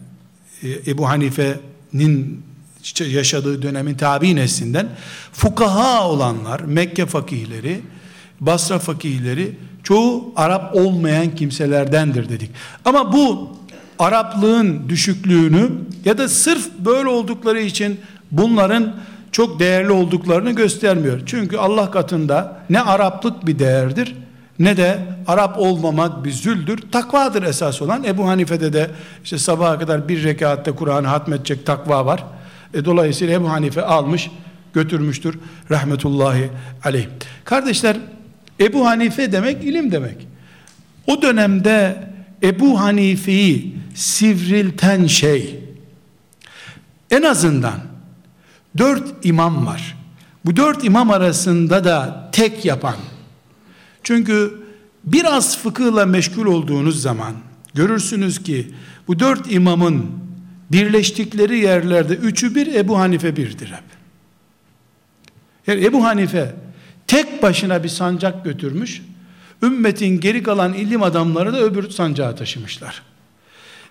e, Ebu Hanife'nin yaşadığı dönemin tabi neslinden fukaha olanlar, Mekke fakihleri, Basra fakihleri çoğu Arap olmayan kimselerdendir dedik. Ama bu Araplığın düşüklüğünü ya da sırf böyle oldukları için bunların çok değerli olduklarını göstermiyor. Çünkü Allah katında ne Araplık bir değerdir ne de Arap olmamak bir züldür. Takvadır esas olan. Ebu Hanife'de de işte sabaha kadar bir rekatte Kur'an'ı hatmedecek takva var. E, dolayısıyla Ebu Hanife almış götürmüştür rahmetullahi aleyh. Kardeşler Ebu Hanife demek ilim demek. O dönemde Ebu Hanife'yi sivrilten şey en azından dört imam var. Bu dört imam arasında da tek yapan çünkü biraz fıkıhla meşgul olduğunuz zaman görürsünüz ki bu dört imamın birleştikleri yerlerde üçü bir Ebu Hanife birdir hep. Yani Ebu Hanife tek başına bir sancak götürmüş. Ümmetin geri kalan ilim adamları da öbür sancağı taşımışlar.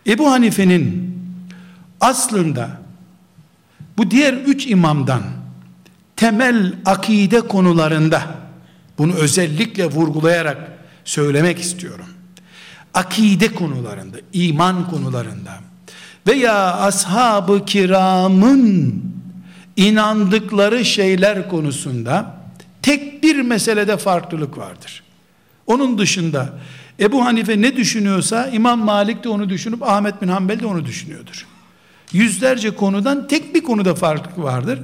Ebu Hanife'nin aslında bu diğer üç imamdan temel akide konularında bunu özellikle vurgulayarak söylemek istiyorum. Akide konularında, iman konularında veya ashab-ı kiramın inandıkları şeyler konusunda tek bir meselede farklılık vardır. Onun dışında Ebu Hanife ne düşünüyorsa İmam Malik de onu düşünüp Ahmet bin Hanbel de onu düşünüyordur. Yüzlerce konudan tek bir konuda farklılık vardır.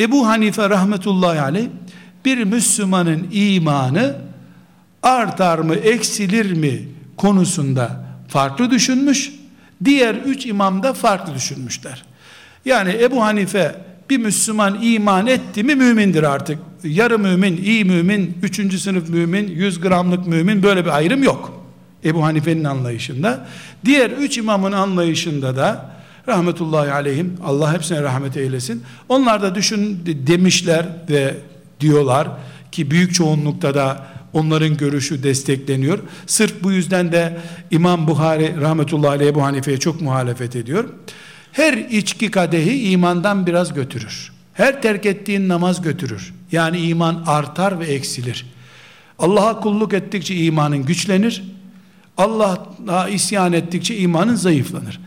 Ebu Hanife rahmetullahi aleyh bir Müslümanın imanı artar mı eksilir mi konusunda farklı düşünmüş. Diğer üç imam da farklı düşünmüşler. Yani Ebu Hanife bir Müslüman iman etti mi mümindir artık. Yarı mümin, iyi mümin, üçüncü sınıf mümin, yüz gramlık mümin böyle bir ayrım yok. Ebu Hanife'nin anlayışında. Diğer üç imamın anlayışında da rahmetullahi aleyhim Allah hepsine rahmet eylesin. Onlar da düşün demişler ve diyorlar ki büyük çoğunlukta da onların görüşü destekleniyor. Sırf bu yüzden de İmam Buhari rahmetullahi aleyhi bu Hanife'ye çok muhalefet ediyor. Her içki kadehi imandan biraz götürür. Her terk ettiğin namaz götürür. Yani iman artar ve eksilir. Allah'a kulluk ettikçe imanın güçlenir. Allah'a isyan ettikçe imanın zayıflanır.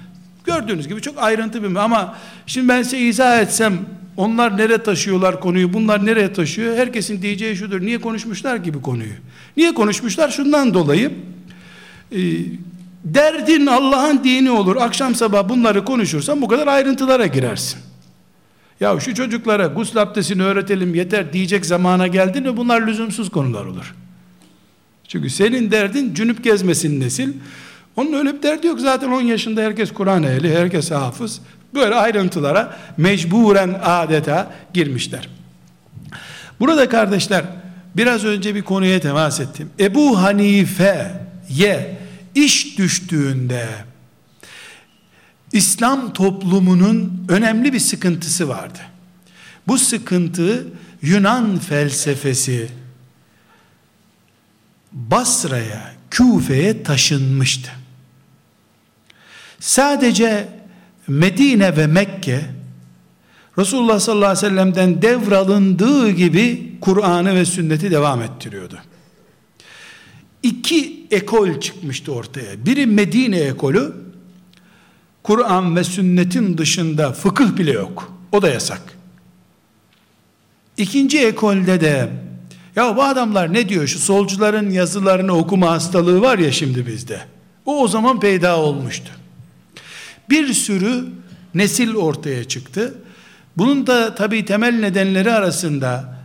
Gördüğünüz gibi çok ayrıntı bir ama şimdi ben size izah etsem onlar nereye taşıyorlar konuyu, bunlar nereye taşıyor? Herkesin diyeceği şudur. Niye konuşmuşlar ki bu konuyu? Niye konuşmuşlar? Şundan dolayı e, derdin Allah'ın dini olur. Akşam sabah bunları konuşursan bu kadar ayrıntılara girersin. Ya şu çocuklara gusül abdestini öğretelim yeter diyecek zamana geldin mi bunlar lüzumsuz konular olur. Çünkü senin derdin cünüp gezmesin nesil. Onun öyle bir derdi yok. Zaten 10 yaşında herkes Kur'an ehli, herkes hafız. Böyle ayrıntılara mecburen adeta girmişler. Burada kardeşler biraz önce bir konuya temas ettim. Ebu Hanife'ye iş düştüğünde İslam toplumunun önemli bir sıkıntısı vardı. Bu sıkıntı Yunan felsefesi Basra'ya, Küfe'ye taşınmıştı. Sadece Medine ve Mekke Resulullah sallallahu aleyhi ve sellem'den devralındığı gibi Kur'an'ı ve sünneti devam ettiriyordu. İki ekol çıkmıştı ortaya. Biri Medine ekolü, Kur'an ve sünnetin dışında fıkıh bile yok. O da yasak. İkinci ekolde de ya bu adamlar ne diyor şu solcuların yazılarını okuma hastalığı var ya şimdi bizde. O o zaman peyda olmuştu. Bir sürü nesil ortaya çıktı. Bunun da tabii temel nedenleri arasında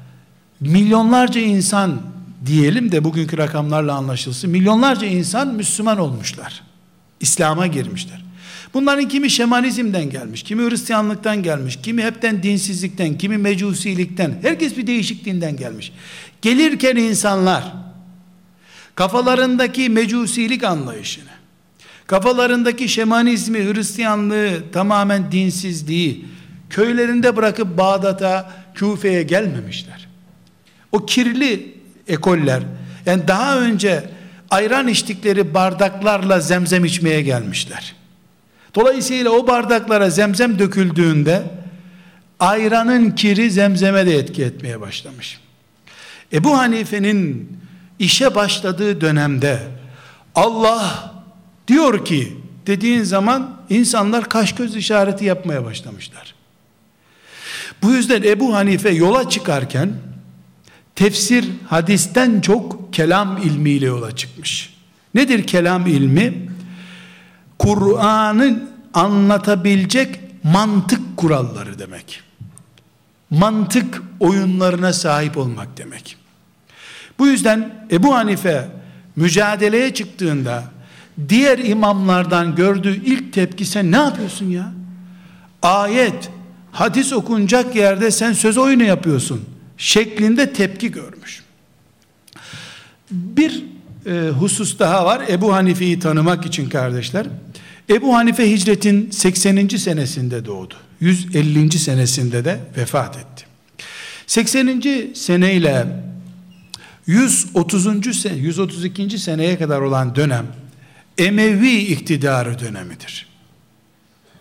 milyonlarca insan diyelim de bugünkü rakamlarla anlaşılsın. Milyonlarca insan Müslüman olmuşlar. İslam'a girmişler. Bunların kimi şemanizmden gelmiş, kimi Hristiyanlıktan gelmiş, kimi hepten dinsizlikten, kimi mecusilikten, herkes bir değişik dinden gelmiş. Gelirken insanlar kafalarındaki mecusilik anlayışını, kafalarındaki şemanizmi, Hristiyanlığı, tamamen dinsizliği, köylerinde bırakıp Bağdat'a, Küfe'ye gelmemişler. O kirli ekoller, yani daha önce ayran içtikleri bardaklarla zemzem içmeye gelmişler. Dolayısıyla o bardaklara zemzem döküldüğünde ayranın kiri zemzeme de etki etmeye başlamış. Ebu Hanife'nin işe başladığı dönemde Allah diyor ki dediğin zaman insanlar kaş göz işareti yapmaya başlamışlar. Bu yüzden Ebu Hanife yola çıkarken tefsir hadisten çok kelam ilmiyle yola çıkmış. Nedir kelam ilmi? Kur'an'ı anlatabilecek mantık kuralları demek. Mantık oyunlarına sahip olmak demek. Bu yüzden Ebu Hanife mücadeleye çıktığında diğer imamlardan gördüğü ilk tepki sen ne yapıyorsun ya? Ayet, hadis okunacak yerde sen söz oyunu yapıyorsun şeklinde tepki görmüş. Bir e, husus daha var Ebu Hanife'yi tanımak için kardeşler. Ebu Hanife hicretin 80. senesinde doğdu. 150. senesinde de vefat etti. 80. seneyle 130. sene, 132. seneye kadar olan dönem Emevi iktidarı dönemidir.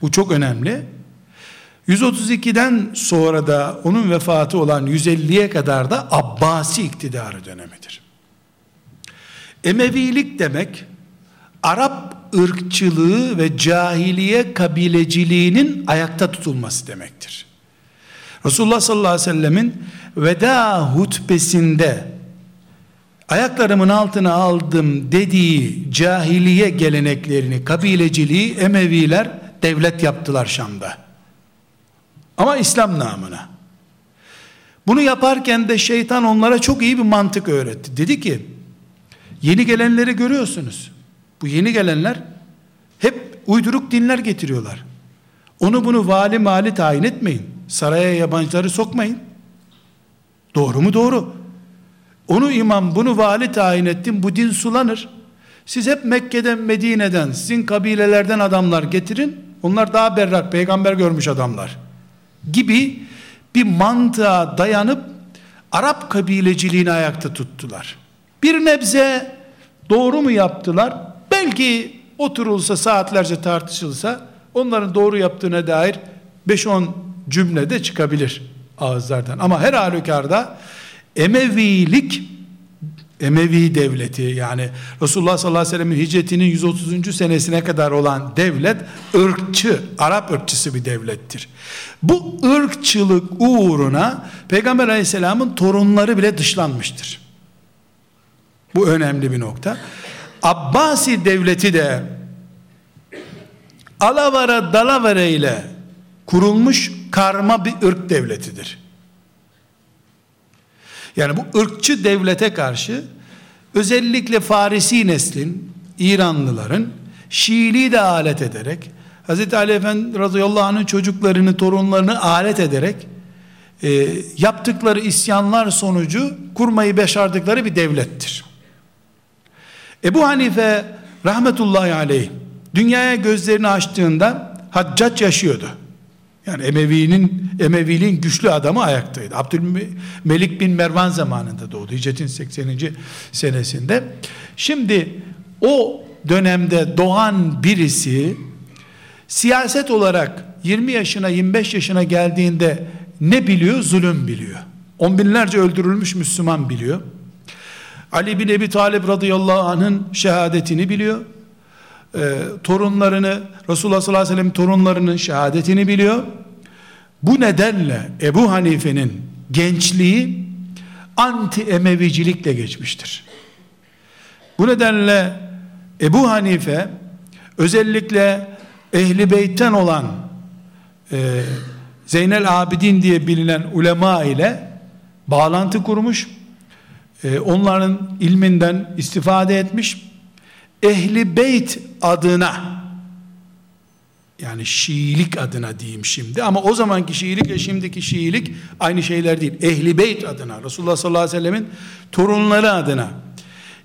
Bu çok önemli. 132'den sonra da onun vefatı olan 150'ye kadar da Abbasi iktidarı dönemidir. Emevilik demek Arap ırkçılığı ve cahiliye kabileciliğinin ayakta tutulması demektir. Resulullah sallallahu aleyhi ve sellemin veda hutbesinde ayaklarımın altına aldım dediği cahiliye geleneklerini, kabileciliği Emeviler devlet yaptılar Şam'da. Ama İslam namına. Bunu yaparken de şeytan onlara çok iyi bir mantık öğretti. Dedi ki, yeni gelenleri görüyorsunuz. Bu yeni gelenler hep uyduruk dinler getiriyorlar. Onu bunu vali mali tayin etmeyin. Saraya yabancıları sokmayın. Doğru mu? Doğru. Onu imam, bunu vali tayin ettim. Bu din sulanır. Siz hep Mekke'den, Medine'den, sizin kabilelerden adamlar getirin. Onlar daha berrak, peygamber görmüş adamlar. Gibi bir mantığa dayanıp Arap kabileciliğini ayakta tuttular. Bir nebze doğru mu yaptılar? Belki oturulsa saatlerce tartışılsa onların doğru yaptığına dair 5-10 cümlede çıkabilir ağızlardan. Ama her halükarda Emevilik Emevi devleti yani Resulullah sallallahu aleyhi ve sellem'in hicretinin 130. senesine kadar olan devlet ırkçı, Arap ırkçısı bir devlettir. Bu ırkçılık uğruna Peygamber aleyhisselamın torunları bile dışlanmıştır. Bu önemli bir nokta. Abbasi devleti de alavara dalavara ile kurulmuş karma bir ırk devletidir. Yani bu ırkçı devlete karşı özellikle Farisi neslin, İranlıların Şiiliği de alet ederek Hz. Ali Efendi radıyallahu anh'ın çocuklarını, torunlarını alet ederek e, yaptıkları isyanlar sonucu kurmayı başardıkları bir devlettir. Ebu Hanife rahmetullahi aleyh dünyaya gözlerini açtığında Haccac yaşıyordu. Yani Emevi'nin Emeviliğin güçlü adamı ayaktaydı. Abdülmelik bin Mervan zamanında doğdu. Hicretin 80. senesinde. Şimdi o dönemde doğan birisi siyaset olarak 20 yaşına 25 yaşına geldiğinde ne biliyor? Zulüm biliyor. On binlerce öldürülmüş Müslüman biliyor. Ali bin Ebi Talib radıyallahu anh'ın şehadetini biliyor. Ee, torunlarını, Resulullah sallallahu aleyhi ve sellem torunlarının şehadetini biliyor. Bu nedenle Ebu Hanife'nin gençliği anti emevicilikle geçmiştir. Bu nedenle Ebu Hanife özellikle ehli beytten olan e, Zeynel Abidin diye bilinen ulema ile bağlantı kurmuş. E, onların ilminden istifade etmiş. Ehli beyt adına yani Şiilik adına diyeyim şimdi ama o zamanki Şiilik ve şimdiki Şiilik aynı şeyler değil. Ehli Beyt adına Resulullah sallallahu aleyhi ve sellemin torunları adına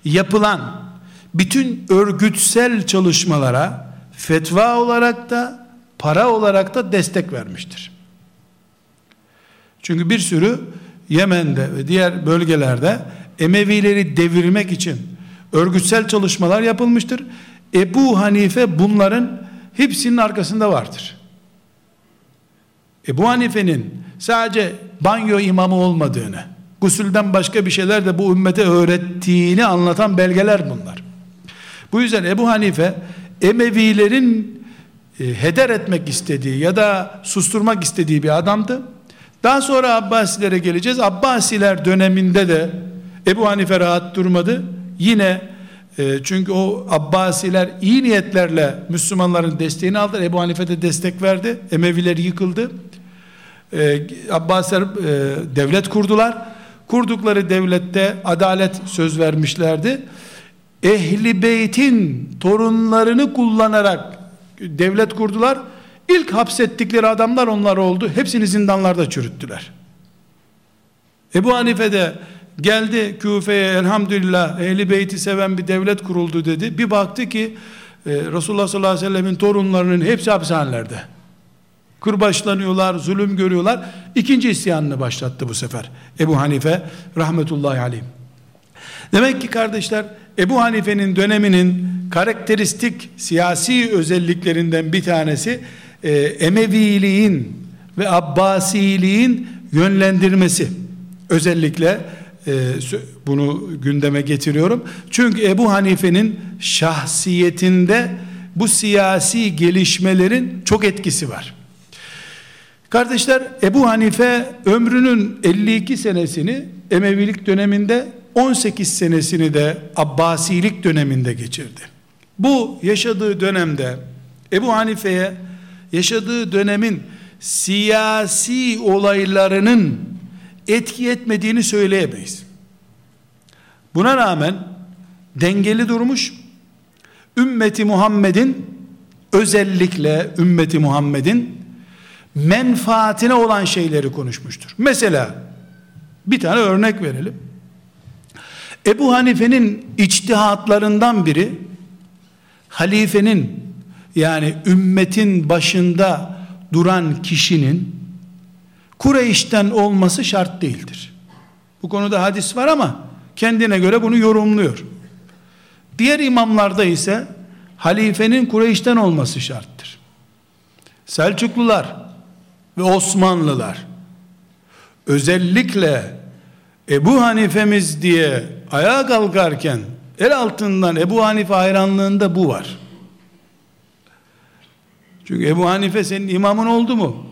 yapılan bütün örgütsel çalışmalara fetva olarak da para olarak da destek vermiştir. Çünkü bir sürü Yemen'de ve diğer bölgelerde Emevileri devirmek için örgütsel çalışmalar yapılmıştır. Ebu Hanife bunların hepsinin arkasında vardır. Ebu Hanife'nin sadece banyo imamı olmadığını, gusülden başka bir şeyler de bu ümmete öğrettiğini anlatan belgeler bunlar. Bu yüzden Ebu Hanife Emevilerin e, heder etmek istediği ya da susturmak istediği bir adamdı. Daha sonra Abbasilere geleceğiz. Abbasiler döneminde de Ebu Hanife rahat durmadı. Yine e, çünkü o Abbasiler iyi niyetlerle Müslümanların desteğini aldılar. Ebu Hanife de destek verdi. Emeviler yıkıldı. E, Abbasiler e, devlet kurdular. Kurdukları devlette adalet söz vermişlerdi. Ehli beytin torunlarını kullanarak devlet kurdular. İlk hapsettikleri adamlar onlar oldu. Hepsini zindanlarda çürüttüler. Ebu Hanife de Geldi Küfe'ye elhamdülillah ehli beyti seven bir devlet kuruldu dedi. Bir baktı ki e, Resulullah sallallahu aleyhi ve sellemin torunlarının hepsi hapishanelerde. Kırbaçlanıyorlar, zulüm görüyorlar. İkinci isyanını başlattı bu sefer. Ebu Hanife rahmetullahi aleyh. Demek ki kardeşler Ebu Hanife'nin döneminin karakteristik siyasi özelliklerinden bir tanesi e, Emeviliğin ve Abbasiliğin yönlendirmesi. Özellikle e, bunu gündeme getiriyorum. Çünkü Ebu Hanife'nin şahsiyetinde bu siyasi gelişmelerin çok etkisi var. Kardeşler Ebu Hanife ömrünün 52 senesini Emevilik döneminde 18 senesini de Abbasilik döneminde geçirdi. Bu yaşadığı dönemde Ebu Hanife'ye yaşadığı dönemin siyasi olaylarının etki etmediğini söyleyemeyiz. Buna rağmen dengeli durmuş. Ümmeti Muhammed'in özellikle ümmeti Muhammed'in menfaatine olan şeyleri konuşmuştur. Mesela bir tane örnek verelim. Ebu Hanife'nin içtihatlarından biri halifenin yani ümmetin başında duran kişinin Kureyş'ten olması şart değildir. Bu konuda hadis var ama kendine göre bunu yorumluyor. Diğer imamlarda ise halifenin Kureyş'ten olması şarttır. Selçuklular ve Osmanlılar özellikle Ebu Hanifemiz diye ayağa kalkarken el altından Ebu Hanife hayranlığında bu var. Çünkü Ebu Hanife senin imamın oldu mu?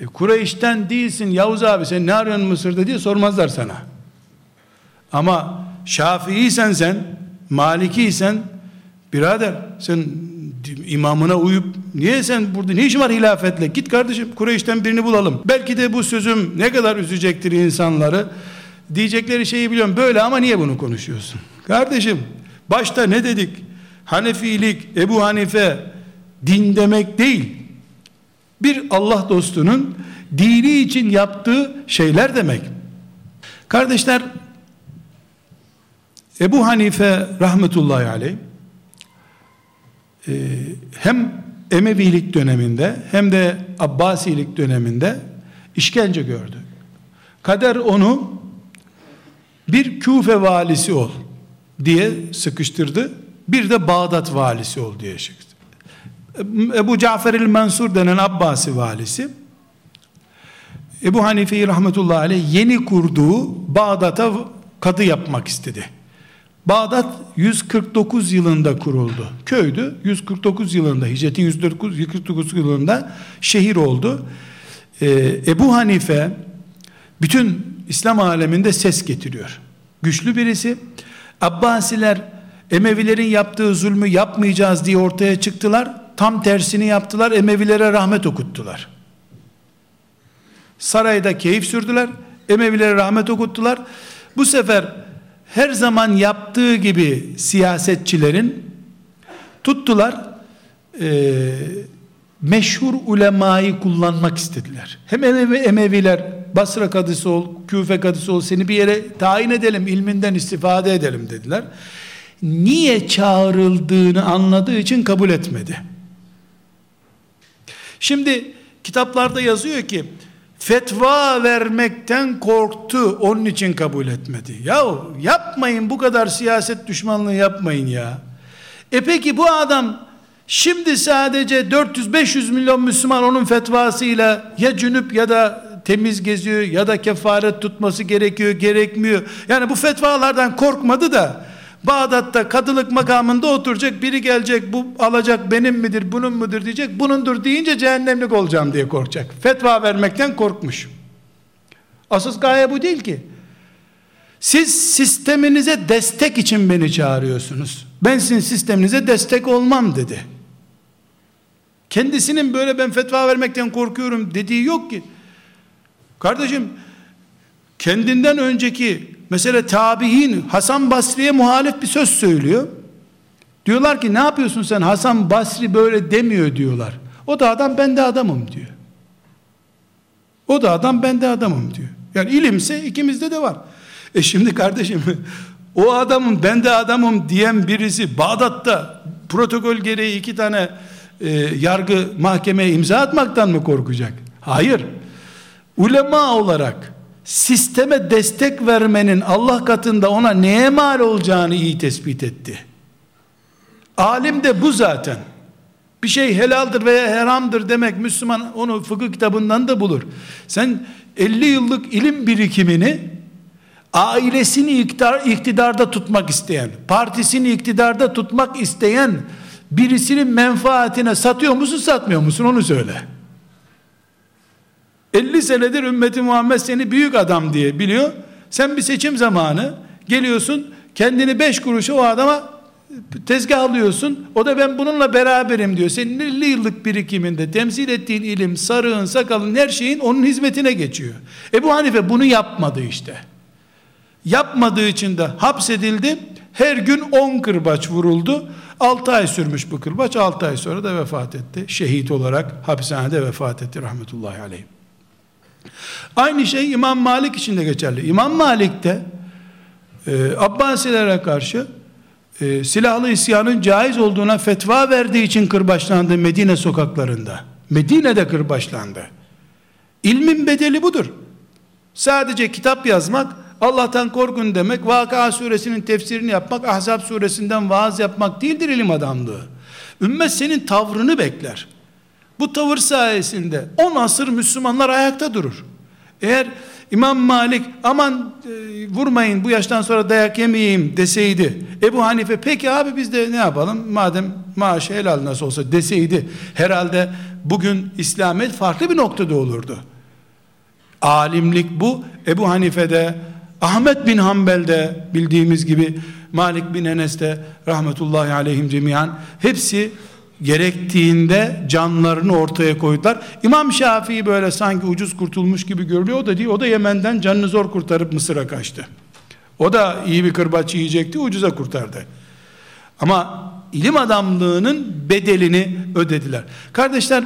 E, Kureyş'ten değilsin Yavuz abi sen ne arıyorsun Mısır'da diye sormazlar sana. Ama Şafii'ysen sen, Malikiysen birader sen imamına uyup niye sen burada ne işin var hilafetle? Git kardeşim Kureyş'ten birini bulalım. Belki de bu sözüm ne kadar üzecektir insanları? Diyecekleri şeyi biliyorum böyle ama niye bunu konuşuyorsun? Kardeşim başta ne dedik? Hanefilik Ebu Hanife din demek değil bir Allah dostunun dini için yaptığı şeyler demek. Kardeşler Ebu Hanife rahmetullahi aleyh e, hem Emevilik döneminde hem de Abbasilik döneminde işkence gördü. Kader onu bir Küfe valisi ol diye sıkıştırdı. Bir de Bağdat valisi ol diye sıkıştırdı. Ebu Cafer el-Mansur denen Abbasi valisi Ebu Hanife'yi rahmetullahi aleyh yeni kurduğu Bağdat'a kadı yapmak istedi. Bağdat 149 yılında kuruldu. Köydü. 149 yılında hicretin 149 yılında şehir oldu. Ee, Ebu Hanife bütün İslam aleminde ses getiriyor. Güçlü birisi. Abbasiler Emevilerin yaptığı zulmü yapmayacağız diye ortaya çıktılar. Tam tersini yaptılar. Emevilere rahmet okuttular. Sarayda keyif sürdüler. Emevilere rahmet okuttular. Bu sefer her zaman yaptığı gibi siyasetçilerin tuttular e, meşhur ulemayı kullanmak istediler. Hem Emevi, Emeviler Basra kadısı ol, Küfe kadısı ol seni bir yere tayin edelim, ilminden istifade edelim dediler. Niye çağrıldığını anladığı için kabul etmedi. Şimdi kitaplarda yazıyor ki fetva vermekten korktu onun için kabul etmedi. Ya yapmayın bu kadar siyaset düşmanlığı yapmayın ya. E peki bu adam şimdi sadece 400-500 milyon Müslüman onun fetvasıyla ya cünüp ya da temiz geziyor ya da kefaret tutması gerekiyor gerekmiyor. Yani bu fetvalardan korkmadı da Bağdat'ta kadılık makamında oturacak biri gelecek bu alacak benim midir bunun mudur diyecek bunundur deyince cehennemlik olacağım diye korkacak. Fetva vermekten korkmuş. Asıl gaye bu değil ki. Siz sisteminize destek için beni çağırıyorsunuz. Ben sizin sisteminize destek olmam dedi. Kendisinin böyle ben fetva vermekten korkuyorum dediği yok ki. Kardeşim kendinden önceki mesela tabi'in Hasan Basri'ye muhalif bir söz söylüyor. Diyorlar ki ne yapıyorsun sen Hasan Basri böyle demiyor diyorlar. O da adam ben de adamım diyor. O da adam ben de adamım diyor. Yani ilimse ikimizde de var. E şimdi kardeşim *laughs* o adamın ben de adamım diyen birisi Bağdat'ta protokol gereği iki tane e, yargı mahkemeye imza atmaktan mı korkacak? Hayır. Ulema olarak sisteme destek vermenin Allah katında ona neye mal olacağını iyi tespit etti. Alim de bu zaten. Bir şey helaldir veya haramdır demek Müslüman onu fıkıh kitabından da bulur. Sen 50 yıllık ilim birikimini ailesini iktidar, iktidarda tutmak isteyen, partisini iktidarda tutmak isteyen birisinin menfaatine satıyor musun satmıyor musun onu söyle. 50 senedir ümmeti Muhammed seni büyük adam diye biliyor. Sen bir seçim zamanı geliyorsun kendini 5 kuruşa o adama tezgah alıyorsun. O da ben bununla beraberim diyor. Senin 50 yıllık birikiminde temsil ettiğin ilim, sarığın, sakalın her şeyin onun hizmetine geçiyor. Ebu Hanife bunu yapmadı işte. Yapmadığı için de hapsedildi. Her gün 10 kırbaç vuruldu. 6 ay sürmüş bu kırbaç. 6 ay sonra da vefat etti. Şehit olarak hapishanede vefat etti rahmetullahi aleyh. Aynı şey İmam Malik için de geçerli. İmam Malik de e, Abbasilere karşı e, silahlı isyanın caiz olduğuna fetva verdiği için kırbaçlandı Medine sokaklarında. Medine'de kırbaçlandı. İlmin bedeli budur. Sadece kitap yazmak, Allah'tan korkun demek, Vakıa suresinin tefsirini yapmak, Ahzab suresinden vaaz yapmak değildir ilim adamlığı. Ümmet senin tavrını bekler. Bu tavır sayesinde 10 asır Müslümanlar ayakta durur. Eğer İmam Malik aman e, vurmayın bu yaştan sonra dayak yemeyeyim deseydi Ebu Hanife peki abi biz de ne yapalım madem maaş helal nasıl olsa deseydi herhalde bugün İslamiyet farklı bir noktada olurdu. Alimlik bu Ebu Hanife'de Ahmet bin Hanbel'de bildiğimiz gibi Malik bin Enes'te rahmetullahi aleyhim cemiyan hepsi gerektiğinde canlarını ortaya koydular. İmam Şafii böyle sanki ucuz kurtulmuş gibi görülüyor. O da değil, o da Yemen'den canını zor kurtarıp Mısır'a kaçtı. O da iyi bir kırbaç yiyecekti, ucuza kurtardı. Ama ilim adamlığının bedelini ödediler. Kardeşler,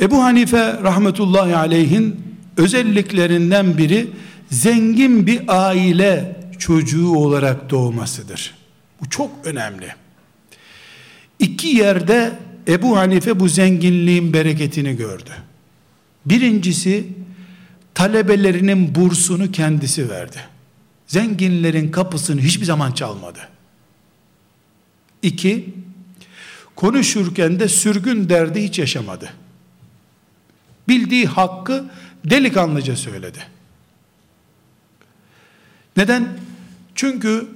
Ebu Hanife rahmetullahi aleyhin özelliklerinden biri zengin bir aile çocuğu olarak doğmasıdır. Bu çok önemli iki yerde Ebu Hanife bu zenginliğin bereketini gördü. Birincisi talebelerinin bursunu kendisi verdi. Zenginlerin kapısını hiçbir zaman çalmadı. İki, konuşurken de sürgün derdi hiç yaşamadı. Bildiği hakkı delikanlıca söyledi. Neden? Çünkü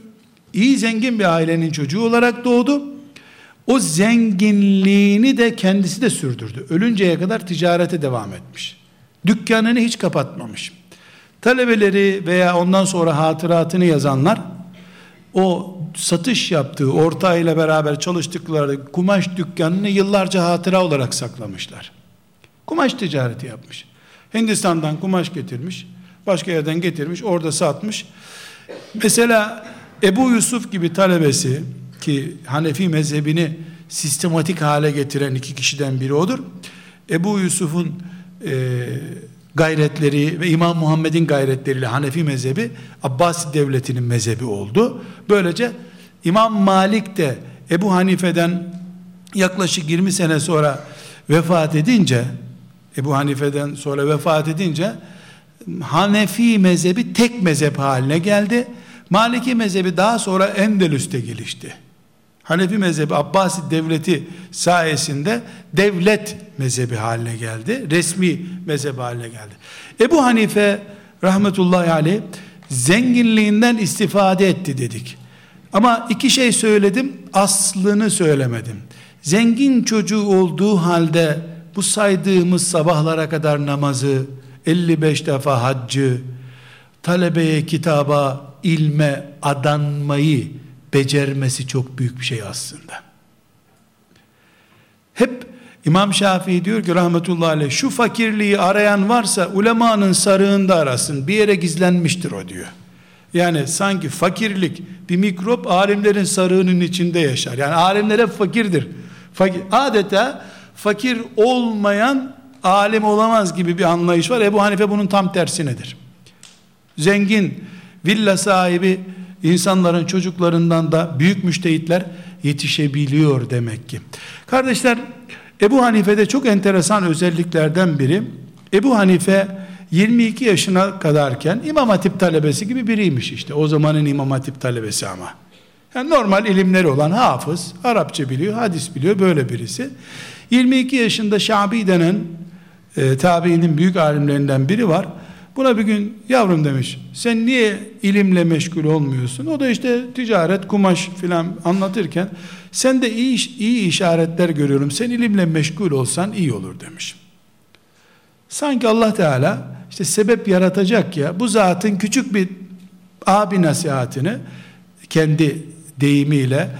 iyi zengin bir ailenin çocuğu olarak doğdu. O zenginliğini de kendisi de sürdürdü. Ölünceye kadar ticarete devam etmiş. Dükkanını hiç kapatmamış. Talebeleri veya ondan sonra hatıratını yazanlar o satış yaptığı ortağıyla beraber çalıştıkları kumaş dükkanını yıllarca hatıra olarak saklamışlar. Kumaş ticareti yapmış. Hindistan'dan kumaş getirmiş, başka yerden getirmiş, orada satmış. Mesela Ebu Yusuf gibi talebesi ki Hanefi mezhebini sistematik hale getiren iki kişiden biri odur. Ebu Yusuf'un e, gayretleri ve İmam Muhammed'in gayretleriyle Hanefi mezhebi Abbasi devletinin mezhebi oldu. Böylece İmam Malik de Ebu Hanife'den yaklaşık 20 sene sonra vefat edince Ebu Hanife'den sonra vefat edince Hanefi mezhebi tek mezhep haline geldi. Maliki mezhebi daha sonra Endülüs'te gelişti. Hanefi mezhebi Abbasi devleti sayesinde devlet mezhebi haline geldi. Resmi mezhep haline geldi. Ebu Hanife rahmetullahi aleyh zenginliğinden istifade etti dedik. Ama iki şey söyledim, aslını söylemedim. Zengin çocuğu olduğu halde bu saydığımız sabahlara kadar namazı, 55 defa haccı, talebeye, kitaba, ilme adanmayı becermesi çok büyük bir şey aslında. Hep İmam Şafii diyor ki rahmetullahi aleyh şu fakirliği arayan varsa ulemanın sarığında arasın bir yere gizlenmiştir o diyor. Yani sanki fakirlik bir mikrop alimlerin sarığının içinde yaşar. Yani alimler hep fakirdir. Fakir, adeta fakir olmayan alim olamaz gibi bir anlayış var. Ebu Hanife bunun tam tersinedir. Zengin, villa sahibi insanların çocuklarından da büyük müştehitler yetişebiliyor demek ki. Kardeşler Ebu Hanife'de çok enteresan özelliklerden biri Ebu Hanife 22 yaşına kadarken İmam Hatip talebesi gibi biriymiş işte. O zamanın İmam Hatip talebesi ama. Yani normal ilimleri olan hafız, Arapça biliyor, hadis biliyor böyle birisi. 22 yaşında Şabi denen e, tabiinin büyük alimlerinden biri var. Buna bir gün yavrum demiş sen niye ilimle meşgul olmuyorsun? O da işte ticaret, kumaş filan anlatırken sen de iyi, iyi işaretler görüyorum. Sen ilimle meşgul olsan iyi olur demiş. Sanki Allah Teala işte sebep yaratacak ya bu zatın küçük bir abi nasihatini kendi deyimiyle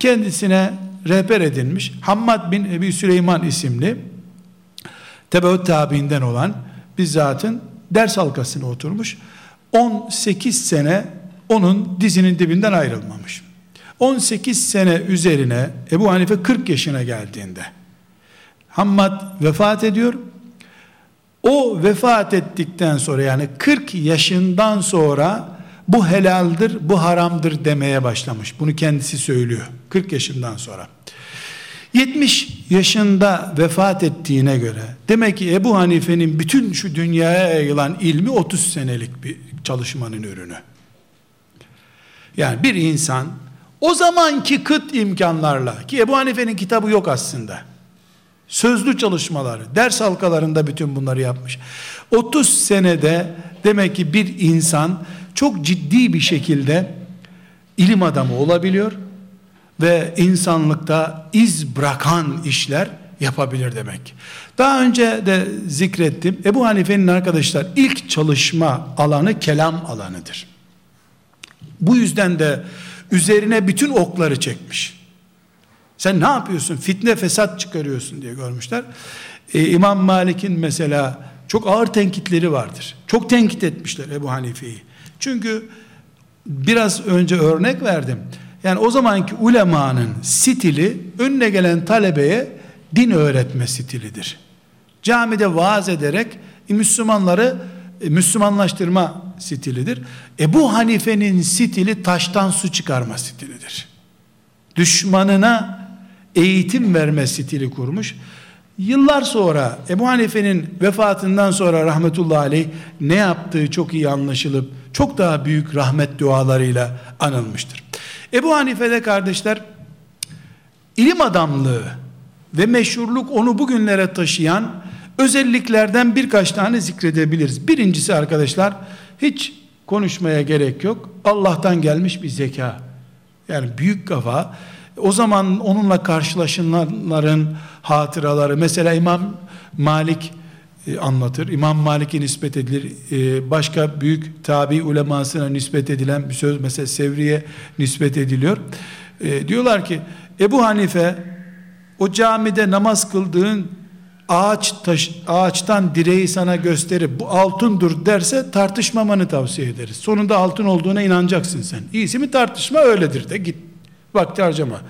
kendisine rehber edinmiş. Hammad bin Ebi Süleyman isimli tebeut tabiinden olan bir zatın ders halkasına oturmuş. 18 sene onun dizinin dibinden ayrılmamış. 18 sene üzerine Ebu Hanife 40 yaşına geldiğinde Hammad vefat ediyor. O vefat ettikten sonra yani 40 yaşından sonra bu helaldir, bu haramdır demeye başlamış. Bunu kendisi söylüyor. 40 yaşından sonra. 70 yaşında vefat ettiğine göre demek ki Ebu Hanife'nin bütün şu dünyaya yayılan ilmi 30 senelik bir çalışmanın ürünü. Yani bir insan o zamanki kıt imkanlarla ki Ebu Hanife'nin kitabı yok aslında. Sözlü çalışmaları, ders halkalarında bütün bunları yapmış. 30 senede demek ki bir insan çok ciddi bir şekilde ilim adamı olabiliyor ve insanlıkta iz bırakan işler yapabilir demek. Daha önce de zikrettim. Ebu Hanife'nin arkadaşlar ilk çalışma alanı kelam alanıdır. Bu yüzden de üzerine bütün okları çekmiş. Sen ne yapıyorsun? Fitne fesat çıkarıyorsun diye görmüşler. Ee, İmam Malik'in mesela çok ağır tenkitleri vardır. Çok tenkit etmişler Ebu Hanife'yi. Çünkü biraz önce örnek verdim. Yani o zamanki ulemanın stili önüne gelen talebeye din öğretme stilidir. Camide vaaz ederek Müslümanları e, Müslümanlaştırma stilidir. Ebu Hanife'nin stili taştan su çıkarma stilidir. Düşmanına eğitim verme stili kurmuş. Yıllar sonra Ebu Hanife'nin vefatından sonra rahmetullahi aleyh ne yaptığı çok iyi anlaşılıp çok daha büyük rahmet dualarıyla anılmıştır. Ebu Hanife'de kardeşler ilim adamlığı ve meşhurluk onu bugünlere taşıyan özelliklerden birkaç tane zikredebiliriz. Birincisi arkadaşlar hiç konuşmaya gerek yok. Allah'tan gelmiş bir zeka. Yani büyük kafa. O zaman onunla karşılaşanların hatıraları mesela İmam Malik e, anlatır. İmam Malik'e nispet edilir. E, başka büyük tabi ulemasına nispet edilen bir söz mesela Sevri'ye nispet ediliyor. E, diyorlar ki Ebu Hanife o camide namaz kıldığın ağaç taş, ağaçtan direği sana gösterip bu altındır derse tartışmamanı tavsiye ederiz. Sonunda altın olduğuna inanacaksın sen. İyisi mi tartışma öyledir de git. Vakti harcama.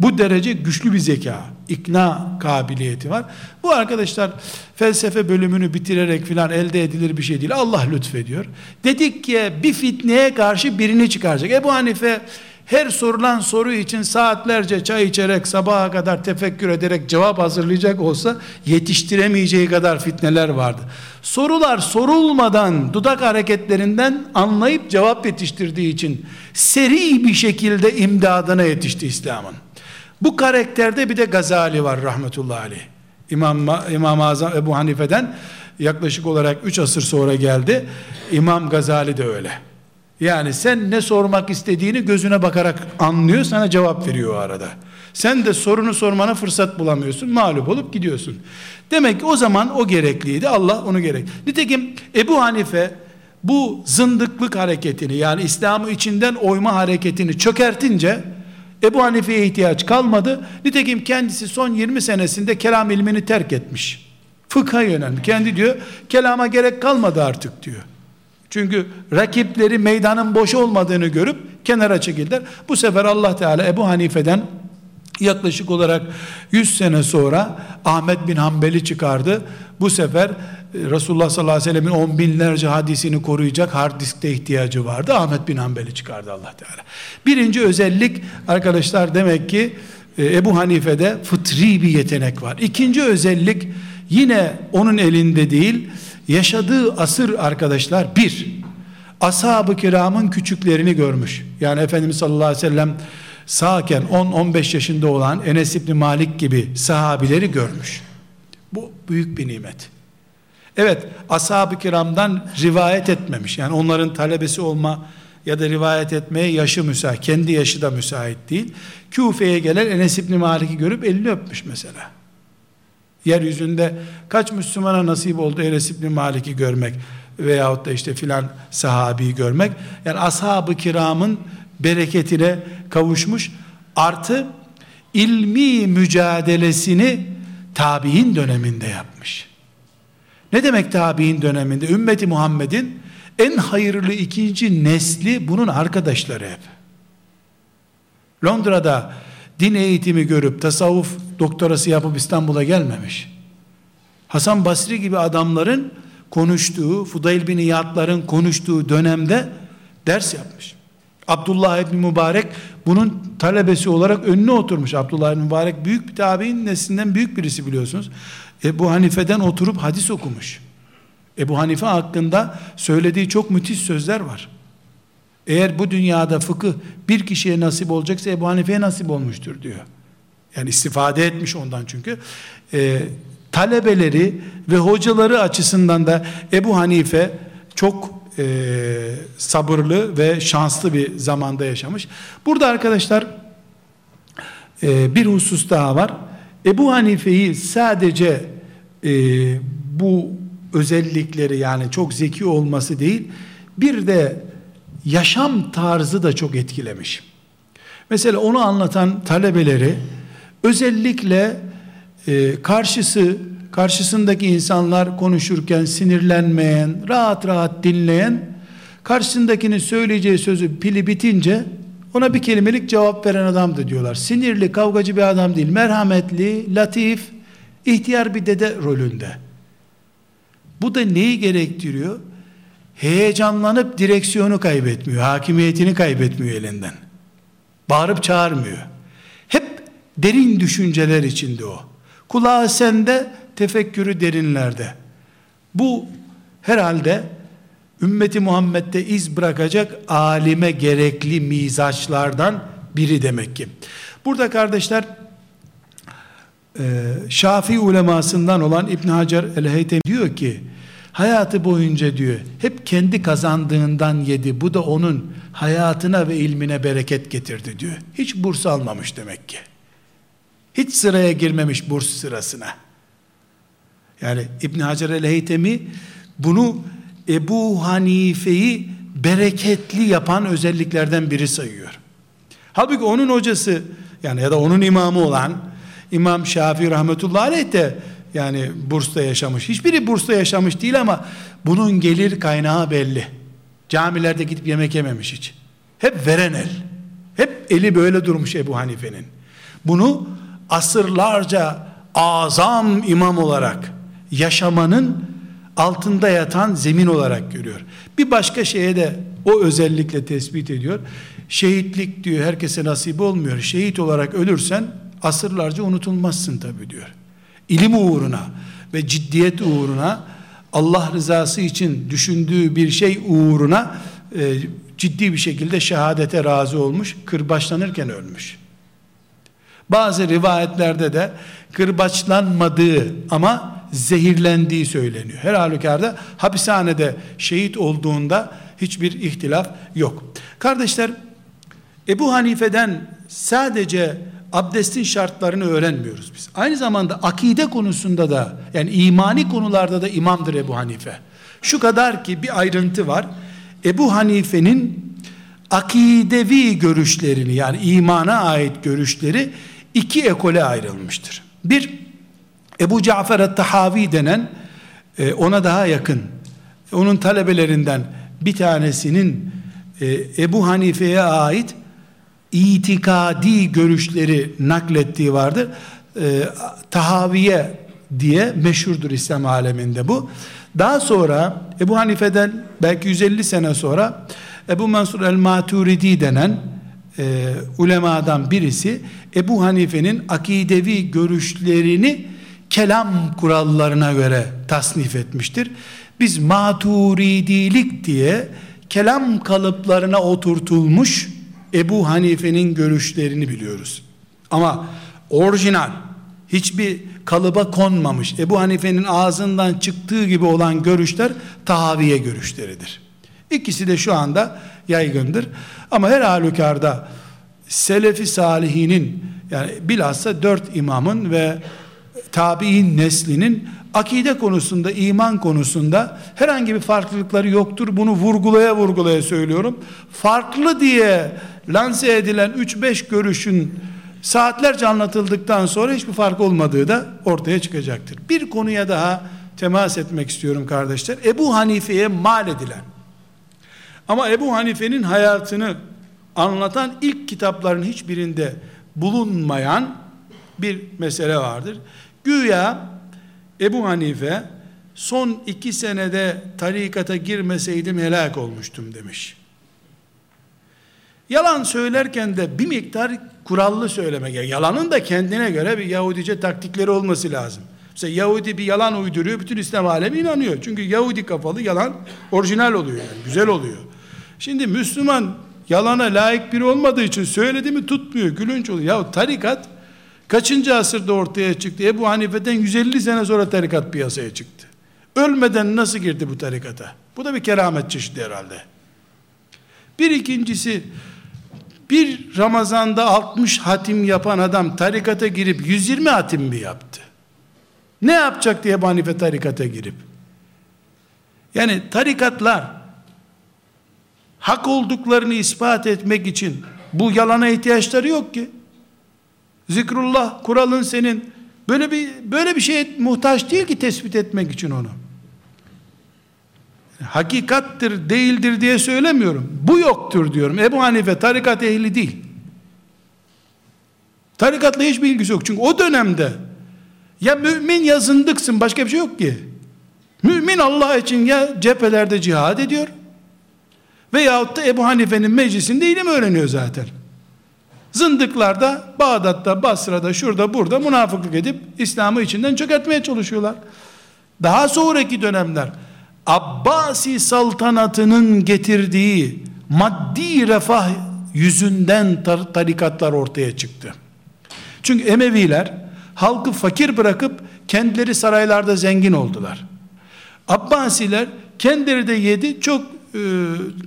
Bu derece güçlü bir zeka, ikna kabiliyeti var. Bu arkadaşlar felsefe bölümünü bitirerek filan elde edilir bir şey değil. Allah lütfediyor. Dedik ki bir fitneye karşı birini çıkaracak. Ebu Hanife her sorulan soru için saatlerce çay içerek sabaha kadar tefekkür ederek cevap hazırlayacak olsa yetiştiremeyeceği kadar fitneler vardı. Sorular sorulmadan dudak hareketlerinden anlayıp cevap yetiştirdiği için seri bir şekilde imdadına yetişti İslam'ın. Bu karakterde bir de Gazali var rahmetullahi aleyh. İmam, İmam Azam Ebu Hanife'den yaklaşık olarak 3 asır sonra geldi. İmam Gazali de öyle. Yani sen ne sormak istediğini gözüne bakarak anlıyor, sana cevap veriyor o arada. Sen de sorunu sormana fırsat bulamıyorsun, mağlup olup gidiyorsun. Demek ki o zaman o gerekliydi, Allah onu gerek. Nitekim Ebu Hanife bu zındıklık hareketini yani İslam'ı içinden oyma hareketini çökertince Ebu Hanife'ye ihtiyaç kalmadı. Nitekim kendisi son 20 senesinde kelam ilmini terk etmiş. Fıkha yöneldi. Kendi diyor kelama gerek kalmadı artık diyor. Çünkü rakipleri meydanın boş olmadığını görüp kenara çekildiler. Bu sefer Allah Teala Ebu Hanife'den yaklaşık olarak 100 sene sonra Ahmet bin Hanbel'i çıkardı. Bu sefer Resulullah sallallahu aleyhi ve sellemin on binlerce hadisini koruyacak hard diskte ihtiyacı vardı. Ahmet bin Hanbel'i çıkardı Allah Teala. Birinci özellik arkadaşlar demek ki e, Ebu Hanife'de fıtri bir yetenek var. İkinci özellik yine onun elinde değil yaşadığı asır arkadaşlar bir ashab-ı kiramın küçüklerini görmüş. Yani Efendimiz sallallahu aleyhi ve sellem sağken 10-15 yaşında olan Enes İbni Malik gibi sahabileri görmüş. Bu büyük bir nimet. Evet ashab-ı kiramdan rivayet etmemiş. Yani onların talebesi olma ya da rivayet etmeye yaşı müsait. Kendi yaşı da müsait değil. Küfe'ye gelen Enes İbni Malik'i görüp elini öpmüş mesela. Yeryüzünde kaç Müslümana nasip oldu Enes İbni Malik'i görmek veyahut da işte filan sahabiyi görmek. Yani ashab-ı kiramın bereketine kavuşmuş. Artı ilmi mücadelesini tabi'in döneminde yapmış. Ne demek tabi'in döneminde? Ümmeti Muhammed'in en hayırlı ikinci nesli bunun arkadaşları hep. Londra'da din eğitimi görüp tasavvuf doktorası yapıp İstanbul'a gelmemiş. Hasan Basri gibi adamların konuştuğu, Fudayl bin İyadların konuştuğu dönemde ders yapmış. Abdullah ibn Mübarek bunun talebesi olarak önüne oturmuş. Abdullah ibn Mübarek büyük bir tabi'in neslinden büyük birisi biliyorsunuz. Ebu Hanife'den oturup hadis okumuş. Ebu Hanife hakkında söylediği çok müthiş sözler var. Eğer bu dünyada fıkıh bir kişiye nasip olacaksa Ebu Hanife'ye nasip olmuştur diyor. Yani istifade etmiş ondan çünkü. Ee, talebeleri ve hocaları açısından da Ebu Hanife çok e, sabırlı ve şanslı bir zamanda yaşamış. Burada arkadaşlar e, bir husus daha var. Ebu Hanife'yi sadece e, bu özellikleri yani çok zeki olması değil, bir de yaşam tarzı da çok etkilemiş. Mesela onu anlatan talebeleri özellikle e, karşısı karşısındaki insanlar konuşurken sinirlenmeyen, rahat rahat dinleyen, karşısındakinin söyleyeceği sözü pili bitince ona bir kelimelik cevap veren adamdı diyorlar. Sinirli, kavgacı bir adam değil, merhametli, latif, ihtiyar bir dede rolünde. Bu da neyi gerektiriyor? Heyecanlanıp direksiyonu kaybetmiyor, hakimiyetini kaybetmiyor elinden. Bağırıp çağırmıyor. Hep Derin düşünceler içinde o. Kulağı sende, tefekkürü derinlerde. Bu herhalde ümmeti Muhammed'de iz bırakacak alime gerekli mizaçlardan biri demek ki. Burada kardeşler e, Şafii ulemasından olan İbn Hacer el-Heytem diyor ki hayatı boyunca diyor hep kendi kazandığından yedi. Bu da onun hayatına ve ilmine bereket getirdi diyor. Hiç burs almamış demek ki. Hiç sıraya girmemiş burs sırasına. Yani İbn Hacer el-Heytemi bunu Ebu Hanife'yi bereketli yapan özelliklerden biri sayıyor. Halbuki onun hocası yani ya da onun imamı olan İmam Şafii rahmetullahi aleyh de yani Burs'ta yaşamış. Hiçbiri Burs'ta yaşamış değil ama bunun gelir kaynağı belli. Camilerde gidip yemek yememiş hiç. Hep veren el. Hep eli böyle durmuş Ebu Hanife'nin. Bunu asırlarca azam imam olarak yaşamanın altında yatan zemin olarak görüyor. Bir başka şeye de o özellikle tespit ediyor. Şehitlik diyor herkese nasip olmuyor. Şehit olarak ölürsen asırlarca unutulmazsın tabi diyor. İlim uğruna ve ciddiyet uğruna Allah rızası için düşündüğü bir şey uğruna e, ciddi bir şekilde şehadete razı olmuş, kırbaçlanırken ölmüş. Bazı rivayetlerde de kırbaçlanmadığı ama zehirlendiği söyleniyor. Her halükarda hapishanede şehit olduğunda hiçbir ihtilaf yok. Kardeşler Ebu Hanife'den sadece abdestin şartlarını öğrenmiyoruz biz. Aynı zamanda akide konusunda da yani imani konularda da imamdır Ebu Hanife. Şu kadar ki bir ayrıntı var. Ebu Hanife'nin akidevi görüşlerini yani imana ait görüşleri iki ekole ayrılmıştır. Bir, Ebu Cafer et-Tahavi denen e, ona daha yakın, onun talebelerinden bir tanesinin e, Ebu Hanife'ye ait itikadi görüşleri naklettiği vardır. E, tahaviye diye meşhurdur İslam aleminde bu. Daha sonra Ebu Hanife'den belki 150 sene sonra Ebu Mansur el-Maturidi denen e, ulemadan birisi Ebu Hanife'nin akidevi görüşlerini kelam kurallarına göre tasnif etmiştir. Biz maturidilik diye kelam kalıplarına oturtulmuş Ebu Hanife'nin görüşlerini biliyoruz. Ama orijinal hiçbir kalıba konmamış Ebu Hanife'nin ağzından çıktığı gibi olan görüşler tahaviye görüşleridir. İkisi de şu anda yaygındır. Ama her halükarda Selefi salihinin yani bilhassa dört imamın ve tabi'in neslinin akide konusunda, iman konusunda herhangi bir farklılıkları yoktur. Bunu vurgulaya vurgulaya söylüyorum. Farklı diye lanse edilen 3-5 görüşün saatlerce anlatıldıktan sonra hiçbir fark olmadığı da ortaya çıkacaktır. Bir konuya daha temas etmek istiyorum kardeşler. Ebu Hanife'ye mal edilen ama Ebu Hanife'nin hayatını anlatan ilk kitapların hiçbirinde bulunmayan bir mesele vardır. Güya Ebu Hanife son iki senede tarikata girmeseydim helak olmuştum demiş. Yalan söylerken de bir miktar kurallı söylemek. Yalanın da kendine göre bir Yahudice taktikleri olması lazım. Mesela Yahudi bir yalan uyduruyor, bütün İslam alemi inanıyor. Çünkü Yahudi kafalı yalan orijinal oluyor yani, güzel oluyor. Şimdi Müslüman yalana layık biri olmadığı için söyledi mi tutmuyor, gülünç oluyor. Ya tarikat kaçıncı asırda ortaya çıktı? Ebu Hanife'den 150 sene sonra tarikat piyasaya çıktı. Ölmeden nasıl girdi bu tarikata? Bu da bir keramet çeşidi herhalde. Bir ikincisi bir Ramazan'da 60 hatim yapan adam tarikata girip 120 hatim mi yaptı? Ne yapacak diye Hanife tarikata girip? Yani tarikatlar hak olduklarını ispat etmek için bu yalana ihtiyaçları yok ki. Zikrullah kuralın senin böyle bir böyle bir şeye muhtaç değil ki tespit etmek için onu. Hakikattir, değildir diye söylemiyorum. Bu yoktur diyorum. Ebu Hanife tarikat ehli değil. Tarikatla hiçbir ilgisi yok. Çünkü o dönemde ya mümin ya zındıksın başka bir şey yok ki. Mümin Allah için ya cephelerde cihad ediyor Veyahut da Ebu Hanife'nin meclisinde ilim öğreniyor zaten. Zındıklar da Bağdat'ta, Basra'da, şurada, burada münafıklık edip İslam'ı içinden çökertmeye çalışıyorlar. Daha sonraki dönemler Abbasi saltanatının getirdiği maddi refah yüzünden tar tarikatlar ortaya çıktı. Çünkü Emeviler halkı fakir bırakıp kendileri saraylarda zengin oldular. Abbasiler kendileri de yedi çok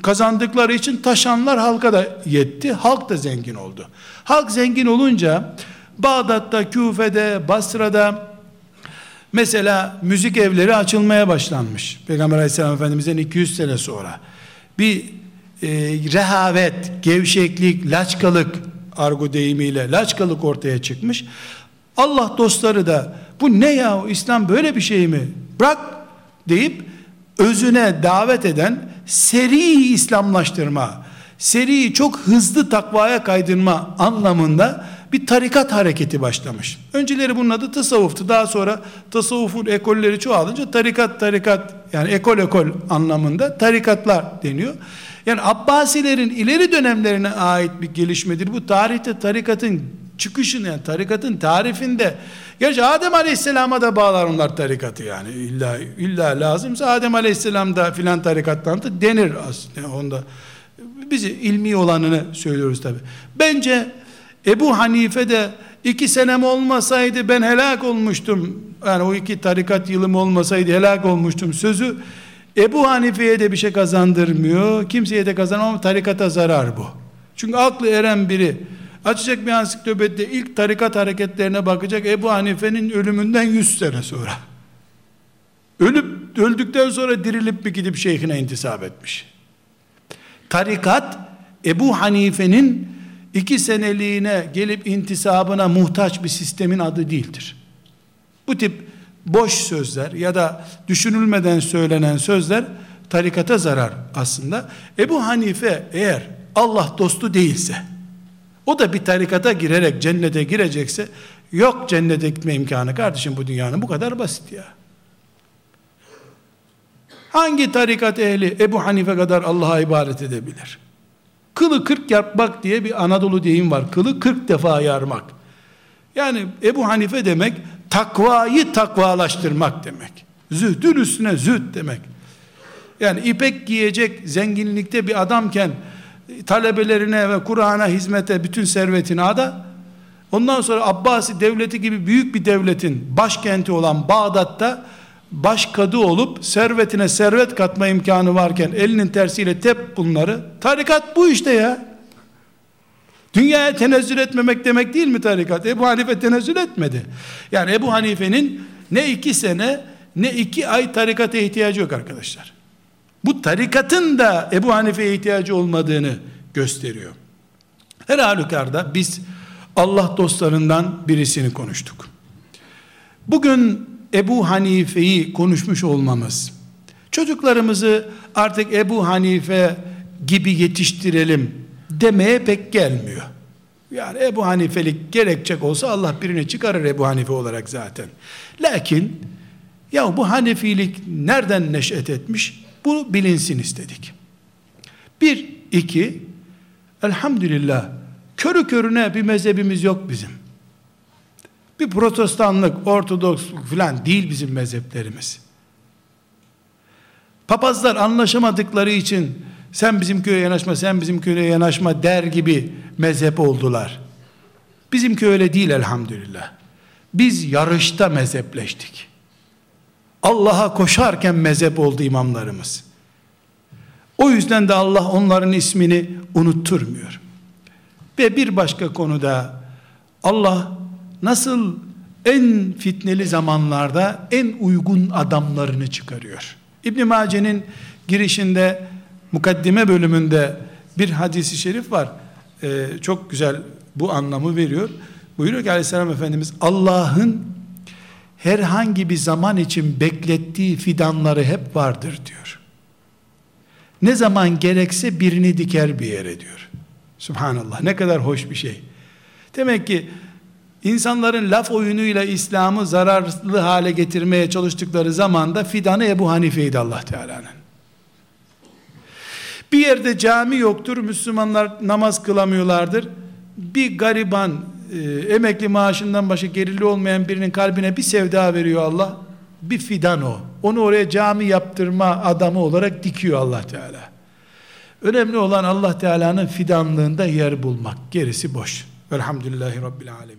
kazandıkları için taşanlar halka da yetti. Halk da zengin oldu. Halk zengin olunca Bağdat'ta, Küfe'de, Basra'da mesela müzik evleri açılmaya başlanmış. Peygamber Aleyhisselam Efendimiz'den 200 sene sonra. Bir e, rehavet, gevşeklik, laçkalık argo deyimiyle laçkalık ortaya çıkmış. Allah dostları da bu ne ya İslam böyle bir şey mi? Bırak deyip özüne davet eden seri İslamlaştırma, seri çok hızlı takvaya kaydırma anlamında bir tarikat hareketi başlamış. Önceleri bunun adı tasavvuftu. Daha sonra tasavvufun ekolleri çoğalınca tarikat tarikat yani ekol ekol anlamında tarikatlar deniyor. Yani Abbasilerin ileri dönemlerine ait bir gelişmedir. Bu tarihte tarikatın çıkışını yani tarikatın tarifinde gerçi Adem Aleyhisselam'a da bağlar onlar tarikatı yani illa illa lazımsa Adem Aleyhisselam da filan tarikattan da denir aslında onda bizi ilmi olanını söylüyoruz tabi. Bence Ebu Hanife de iki senem olmasaydı ben helak olmuştum. Yani o iki tarikat yılım olmasaydı helak olmuştum sözü Ebu Hanife'ye de bir şey kazandırmıyor. Kimseye de kazanmıyor. Tarikata zarar bu. Çünkü aklı eren biri açacak bir ansiklopedide ilk tarikat hareketlerine bakacak Ebu Hanife'nin ölümünden 100 sene sonra. Ölüp öldükten sonra dirilip bir gidip şeyhine intisap etmiş. Tarikat Ebu Hanife'nin iki seneliğine gelip intisabına muhtaç bir sistemin adı değildir. Bu tip boş sözler ya da düşünülmeden söylenen sözler tarikata zarar aslında. Ebu Hanife eğer Allah dostu değilse o da bir tarikata girerek cennete girecekse yok cennete gitme imkanı kardeşim bu dünyanın bu kadar basit ya. Hangi tarikat ehli Ebu Hanife kadar Allah'a ibadet edebilir? Kılı kırk yapmak diye bir Anadolu deyim var. Kılı kırk defa yarmak. Yani Ebu Hanife demek takvayı takvalaştırmak demek. Zühdün üstüne zühd demek. Yani ipek giyecek zenginlikte bir adamken talebelerine ve Kur'an'a hizmete bütün servetini ada. Ondan sonra Abbasi devleti gibi büyük bir devletin başkenti olan Bağdat'ta baş kadı olup servetine servet katma imkanı varken elinin tersiyle tep bunları. Tarikat bu işte ya. Dünyaya tenezzül etmemek demek değil mi tarikat? Ebu Hanife tenezzül etmedi. Yani Ebu Hanife'nin ne iki sene ne iki ay tarikata ihtiyacı yok arkadaşlar. Bu tarikatın da Ebu Hanife'ye ihtiyacı olmadığını gösteriyor. Her halükarda biz Allah dostlarından birisini konuştuk. Bugün Ebu Hanife'yi konuşmuş olmamız, çocuklarımızı artık Ebu Hanife gibi yetiştirelim demeye pek gelmiyor. Yani Ebu Hanifelik gerekecek olsa Allah birini çıkarır Ebu Hanife olarak zaten. Lakin ya bu Hanefilik nereden neşet etmiş? Bu bilinsin istedik. Bir, iki, elhamdülillah körü körüne bir mezhebimiz yok bizim. Bir protestanlık, ortodoksluk falan değil bizim mezheplerimiz. Papazlar anlaşamadıkları için sen bizim köye yanaşma, sen bizim köye yanaşma der gibi mezhep oldular. Bizimki öyle değil elhamdülillah. Biz yarışta mezhepleştik. Allah'a koşarken mezhep oldu imamlarımız. O yüzden de Allah onların ismini unutturmuyor. Ve bir başka konuda Allah nasıl en fitneli zamanlarda en uygun adamlarını çıkarıyor. İbn Mace'nin girişinde mukaddime bölümünde bir hadisi şerif var. Ee, çok güzel bu anlamı veriyor. Buyuruyor ki aleyhisselam Efendimiz Allah'ın herhangi bir zaman için beklettiği fidanları hep vardır diyor. Ne zaman gerekse birini diker bir yere diyor. Subhanallah ne kadar hoş bir şey. Demek ki insanların laf oyunuyla İslam'ı zararlı hale getirmeye çalıştıkları zamanda fidanı Ebu Hanife'ydi Allah Teala'nın. Bir yerde cami yoktur, Müslümanlar namaz kılamıyorlardır. Bir gariban e, emekli maaşından başka gerili olmayan birinin kalbine bir sevda veriyor Allah. Bir fidan o. Onu oraya cami yaptırma adamı olarak dikiyor Allah Teala. Önemli olan Allah Teala'nın fidanlığında yer bulmak. Gerisi boş. Velhamdülillahi Rabbil Alemin.